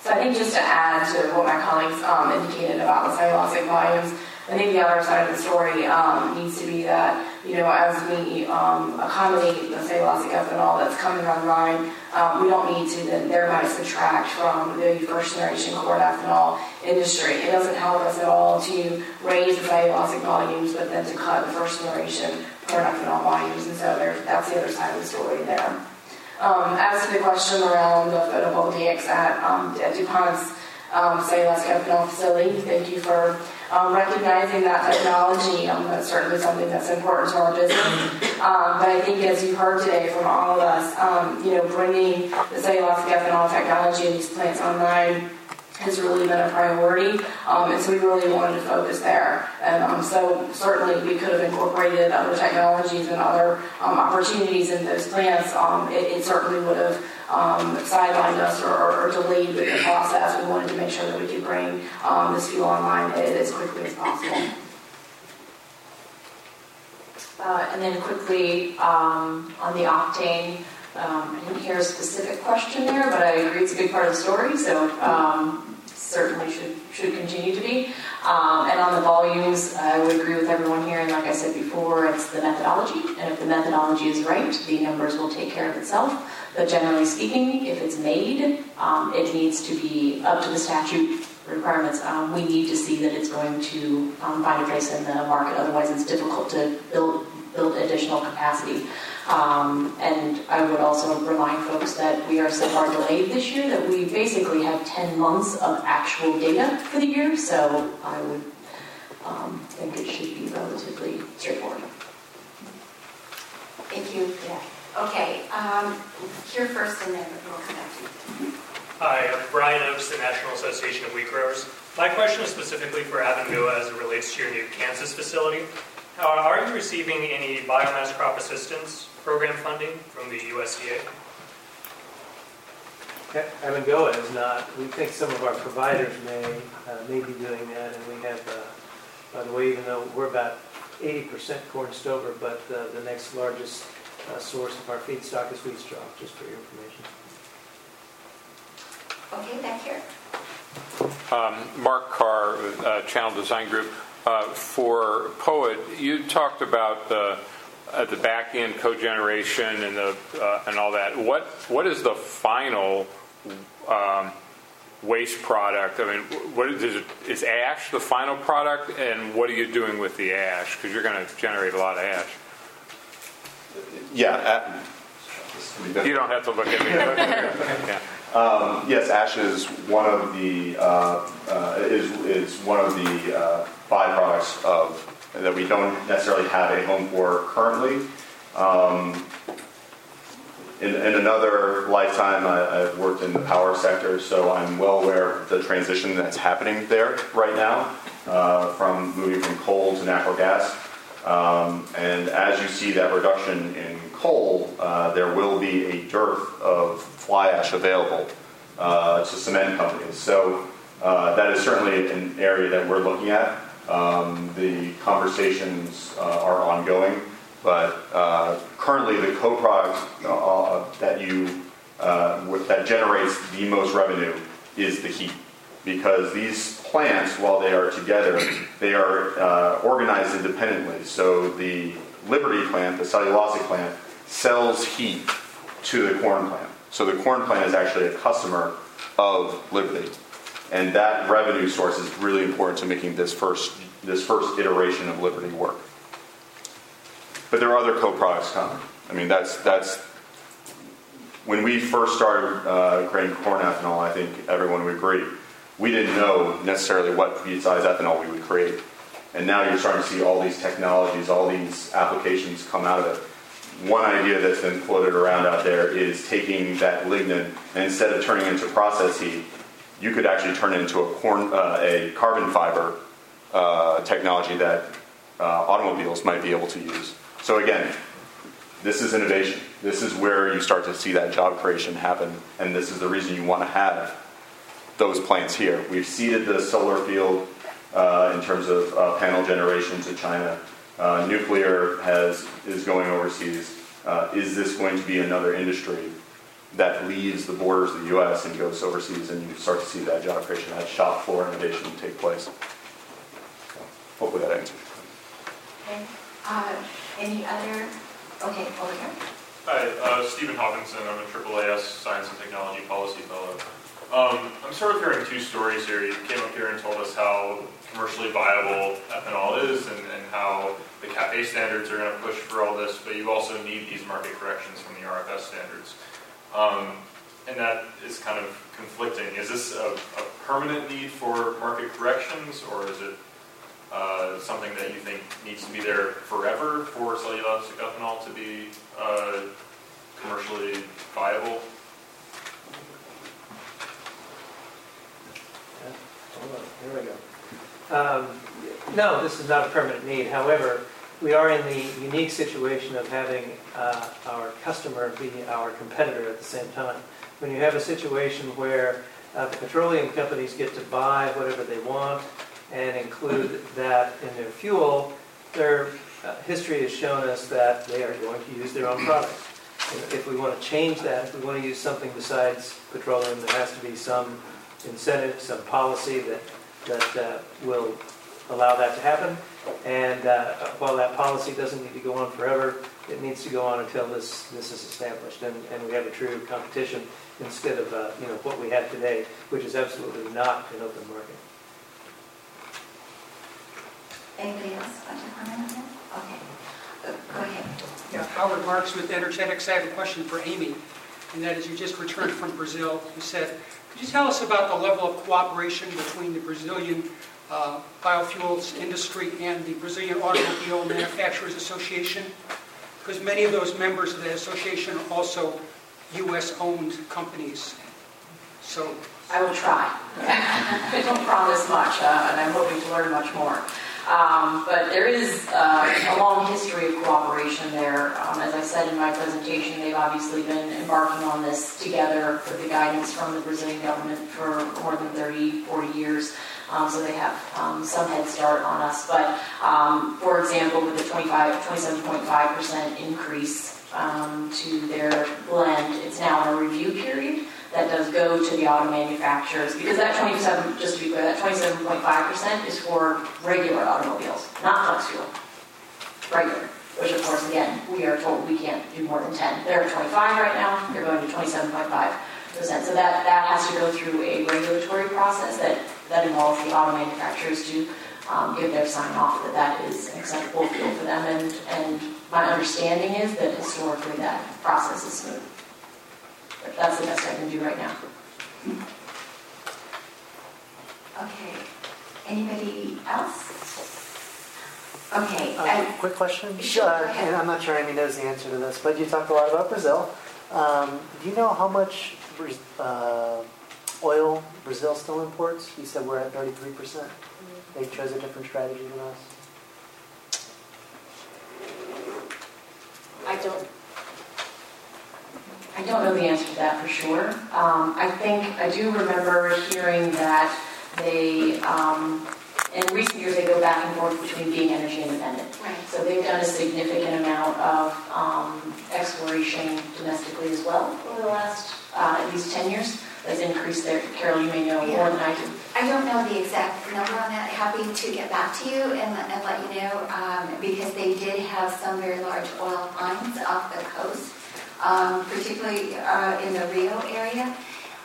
So I think just to add to what my colleagues um, indicated about the cellulosic volumes, I think the other side of the story um, needs to be that, you know, as we um, accommodate the cellulosic ethanol that's coming online, um, we don't need to then thereby subtract from the first generation corn ethanol industry. It doesn't help us at all to raise the cellulosic volumes, but then to cut the first generation corn ethanol volumes. And so that's the other side of the story there. Um, as to the question around the photovoltaics at, um, at DuPont's um, cellulosic ethanol facility, thank you for um, recognizing that technology. Um, that's certainly something that's important to our business. Um, but I think as you've heard today from all of us, um, you know, bringing the cellulosic ethanol technology in these plants online has really been a priority, um, and so we really wanted to focus there. And um, so certainly we could have incorporated other technologies and other um, opportunities in those plants. Um, it, it, certainly would have um, sidelined us or, or, or, delayed the process. We wanted to make sure that we could bring um, this fuel online as quickly as possible. Uh, and then quickly on the octane. Um, I didn't hear a specific question there, but I agree it's a big part of the story, so um, certainly should should continue to be. Um, and on the volumes, I would agree with everyone here. And like I said before, it's the methodology, and if the methodology is right, the numbers will take care of itself. But generally speaking, if it's made, um, it needs to be up to the statute requirements. Um, we need to see that it's going to um, find a place in the market. Otherwise, it's difficult to build build additional capacity. Um, and I would also remind folks that we are so far delayed this year that we basically have 10 months of actual data for the year, so I would um, think it should be relatively straightforward. Thank you. Yeah. Okay, um, here first and then we'll come back to you. Hi, I'm Brian Oaks, the National Association of Wheat Growers. My question is specifically for Abengoa as it relates to your new Kansas facility. Are you receiving any biomass crop assistance program funding from the USDA? Abengoa is not. We think some of our providers may uh, may be doing that, and we have, uh, by the way, even though we're about 80% corn stover, but uh, the next largest uh, source of our feedstock is wheat straw, just for your information. Okay, back here. Um, Mark Carr, uh, Channel Design Group. Uh, for POET, you talked about the at the back end cogeneration and the uh, and all that. What what is the final um, waste product? I mean, what is, it, is ash the final product, and what are you doing with the ash? Because you're going to generate a lot of ash. Yeah. at- You don't have to look at me. Yeah. Um, yes, ash is one of the uh, uh, is is one of the uh, byproducts of that we don't necessarily have a home for currently. Um, in, in another lifetime, I, I've worked in the power sector, so I'm well aware of the transition that's happening there right now, uh, from moving from coal to natural gas. Um, and as you see that reduction in coal, uh, there will be a dearth of fly ash available uh, to cement companies. So uh, that is certainly an area that we're looking at. Um, the conversations uh, are ongoing, but uh, currently the co-product uh, that you uh, that generates the most revenue is the heat, because these plants, while they are together, they are uh, organized independently. So the Liberty plant, the cellulosic plant, sells heat to the corn plant. So the corn plant is actually a customer of Liberty. And that revenue source is really important to making this first, this first iteration of Liberty work. But there are other co-products coming. I mean, that's, that's, when we first started uh, creating corn ethanol, I think everyone would agree, we didn't know necessarily what feed size ethanol we would create. And now you're starting to see all these technologies, all these applications come out of it. One idea that's been floated around out there is taking that lignin and instead of turning it into process heat, you could actually turn it into a corn, uh, a carbon fiber uh, technology that uh, automobiles might be able to use. So again, this is innovation. This is where you start to see that job creation happen, and this is the reason you want to have those plants here. We've ceded the solar field uh, in terms of uh, panel generation to China. Uh, nuclear has is going overseas. Is this going to be another industry that leaves the borders of the U.S. and goes overseas, and you start to see that job creation, that shop floor innovation take place? So, hopefully that answers. Okay. Uh, Any other, okay, over here. Hi, uh, Stephen Hawkinson. I'm a AAAS Science and Technology Policy Fellow. Um, I'm sort of hearing two stories here. You came up here and told us how commercially viable ethanol is and, and how the CAFE standards are going to push for all this, but you also need these market corrections from the RFS standards. Um, and that is kind of conflicting. Is this a, a permanent need for market corrections, or is it uh, something that you think needs to be there forever for cellulosic ethanol to be uh, commercially viable? Hold on, Here we go. Um, No, this is not a permanent need. However, we are in the unique situation of having uh, our customer be our competitor at the same time. When you have a situation where uh, the petroleum companies get to buy whatever they want and include that in their fuel, their uh, history has shown us that they are going to use their own products. If we want to change that, if we want to use something besides petroleum, there has to be some incentive, some policy that, that uh, will allow that to happen. And uh, while that policy doesn't need to go on forever, it needs to go on until this, this is established and, and we have a true competition instead of, uh, you know, what we have today, which is absolutely not an open market. Anybody else want to comment on that? Okay, Uh, go ahead. Yeah, Howard Marks with Energetics. I have a question for Amy, and that is you just returned from Brazil. You said, could you tell us about the level of cooperation between the Brazilian uh, biofuels industry and the Brazilian Automobile Manufacturers Association? Because many of those members of the association are also U.S.-owned companies. So I will try. I don't promise much, uh, and I'm hoping to learn much more. Um, but there is uh, a long history of cooperation there. Um, as I said in my presentation, they've obviously been embarking on this together with the guidance from the Brazilian government for more than 30, 40 years. Um, so they have um, some head start on us. But um, for example, with the 25, 27.5% increase um, to their blend, it's now in a review period that does go to the auto manufacturers, because that 27, just to be clear, that 27.5% is for regular automobiles, not flex fuel. Regular, which of course, again, we are told we can't do more than 10. They're at 25 right now, they're going to 27.5%. So that, that has to go through a regulatory process that, that involves the auto manufacturers to um, give their sign off that that is an acceptable fuel for them and, and my understanding is that historically that process is smooth. But that's the best I can do right now. Okay, anybody else? Okay, Uh, I- Quick question? Sure, Uh. And I'm not sure Amy knows the answer to this, but you talked a lot about Brazil. Um, Do you know how much Braz- uh, oil Brazil still imports? he said we're at 33%. They chose a different strategy than us. I don't, I don't know the answer to that for sure. Um, I think, I do remember hearing that they, um, in recent years, they go back and forth between being energy independent. Right. So they've done a significant amount of um, exploration domestically as well over the last uh, at least 10 years. That's increased their, Carol, you may know more than I do. I don't know the exact number on that. Happy to get back to you and, and let you know, um, because they did have some very large oil finds off the coast, um, particularly uh, in the Rio area.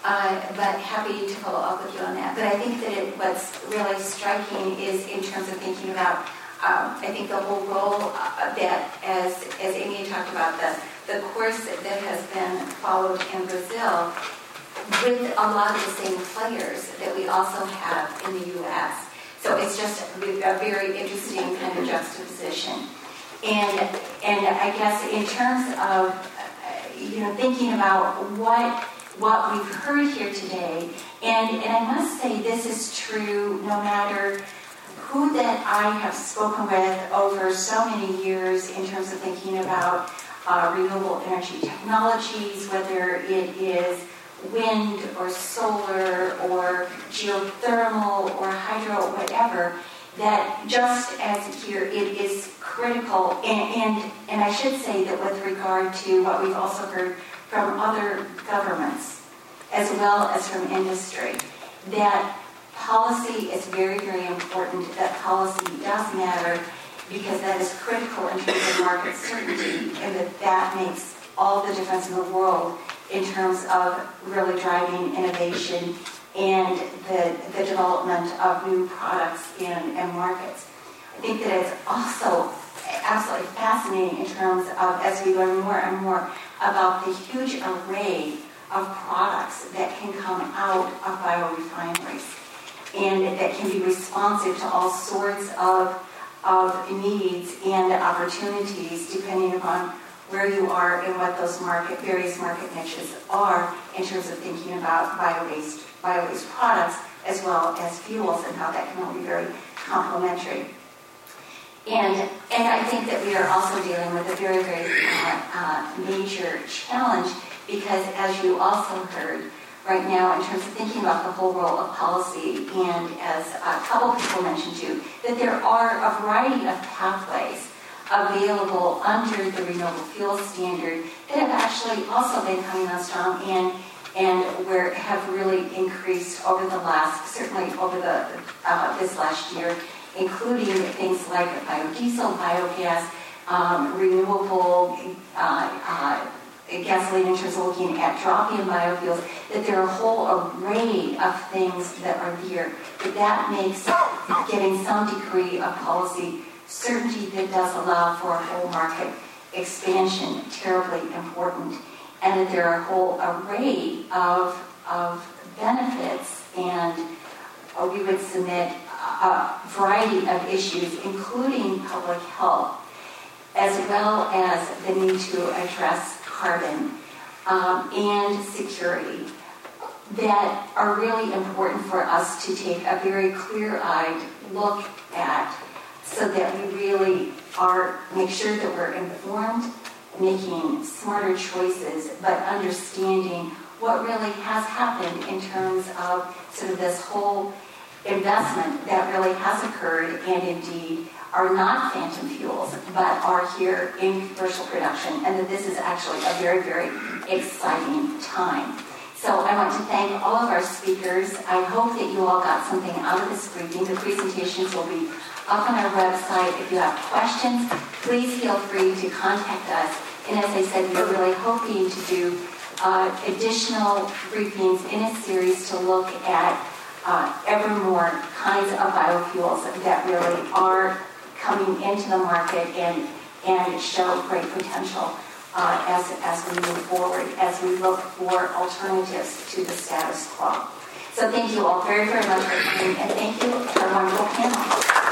Uh, but happy to follow up with you on that. But I think that it, what's really striking is in terms of thinking about, um, I think the whole role uh, that, as as Amy talked about, the the course that has been followed in Brazil with a lot of the same players that we also have in the U.S. So it's just a very interesting kind of juxtaposition. And, and I guess in terms of, you know, thinking about what, what we've heard here today, and, and I must say this is true no matter who that I have spoken with over so many years in terms of thinking about uh, renewable energy technologies, whether it is wind or solar or geothermal or hydro, whatever, that just as here it is critical, and, and, and I should say that with regard to what we've also heard from other governments, as well as from industry, that policy is very, very important, that policy does matter, because that is critical in terms of market certainty, and that that makes all the difference in the world in terms of really driving innovation and the, the development of new products and, and markets. I think that it's also absolutely fascinating in terms of, as we learn more and more about the huge array of products that can come out of biorefineries and that can be responsive to all sorts of, of needs and opportunities depending upon where you are and what those market, various market niches are in terms of thinking about bio-based, bio-based products as well as fuels and how that can all be very complementary. And, and I think that we are also dealing with a very, very uh, uh, major challenge because as you also heard right now in terms of thinking about the whole role of policy and as a couple people mentioned too, that there are a variety of pathways available under the renewable fuel standard that have actually also been coming on strong and and where have really increased over the last certainly over the uh, this last year, including things like biodiesel, biogas, um, renewable uh, uh, gasoline in terms of looking at drop-in biofuels. That there are a whole array of things that are there. That that makes getting some degree of policy certainty that does allow for a whole market expansion terribly important, and that there are a whole array of, of benefits. And uh, we would submit a variety of issues, including public health, as well as the need to address carbon um, and security that are really important for us to take a very clear-eyed look at so that we really are, make sure that we're informed, making smarter choices, but understanding what really has happened in terms of sort of this whole investment that really has occurred and indeed are not phantom fuels, but are here in commercial production, and that this is actually a very, very exciting time. So I want to thank all of our speakers. I hope that you all got something out of this briefing. The presentations will be up on our website. If you have questions, please feel free to contact us. And as I said, we're really hoping to do uh, additional briefings in a series to look at uh, ever more kinds of biofuels that really are coming into the market and, and show great potential uh, as, as we move forward, as we look for alternatives to the status quo. So thank you all very, very much for coming, and thank you for a wonderful panel.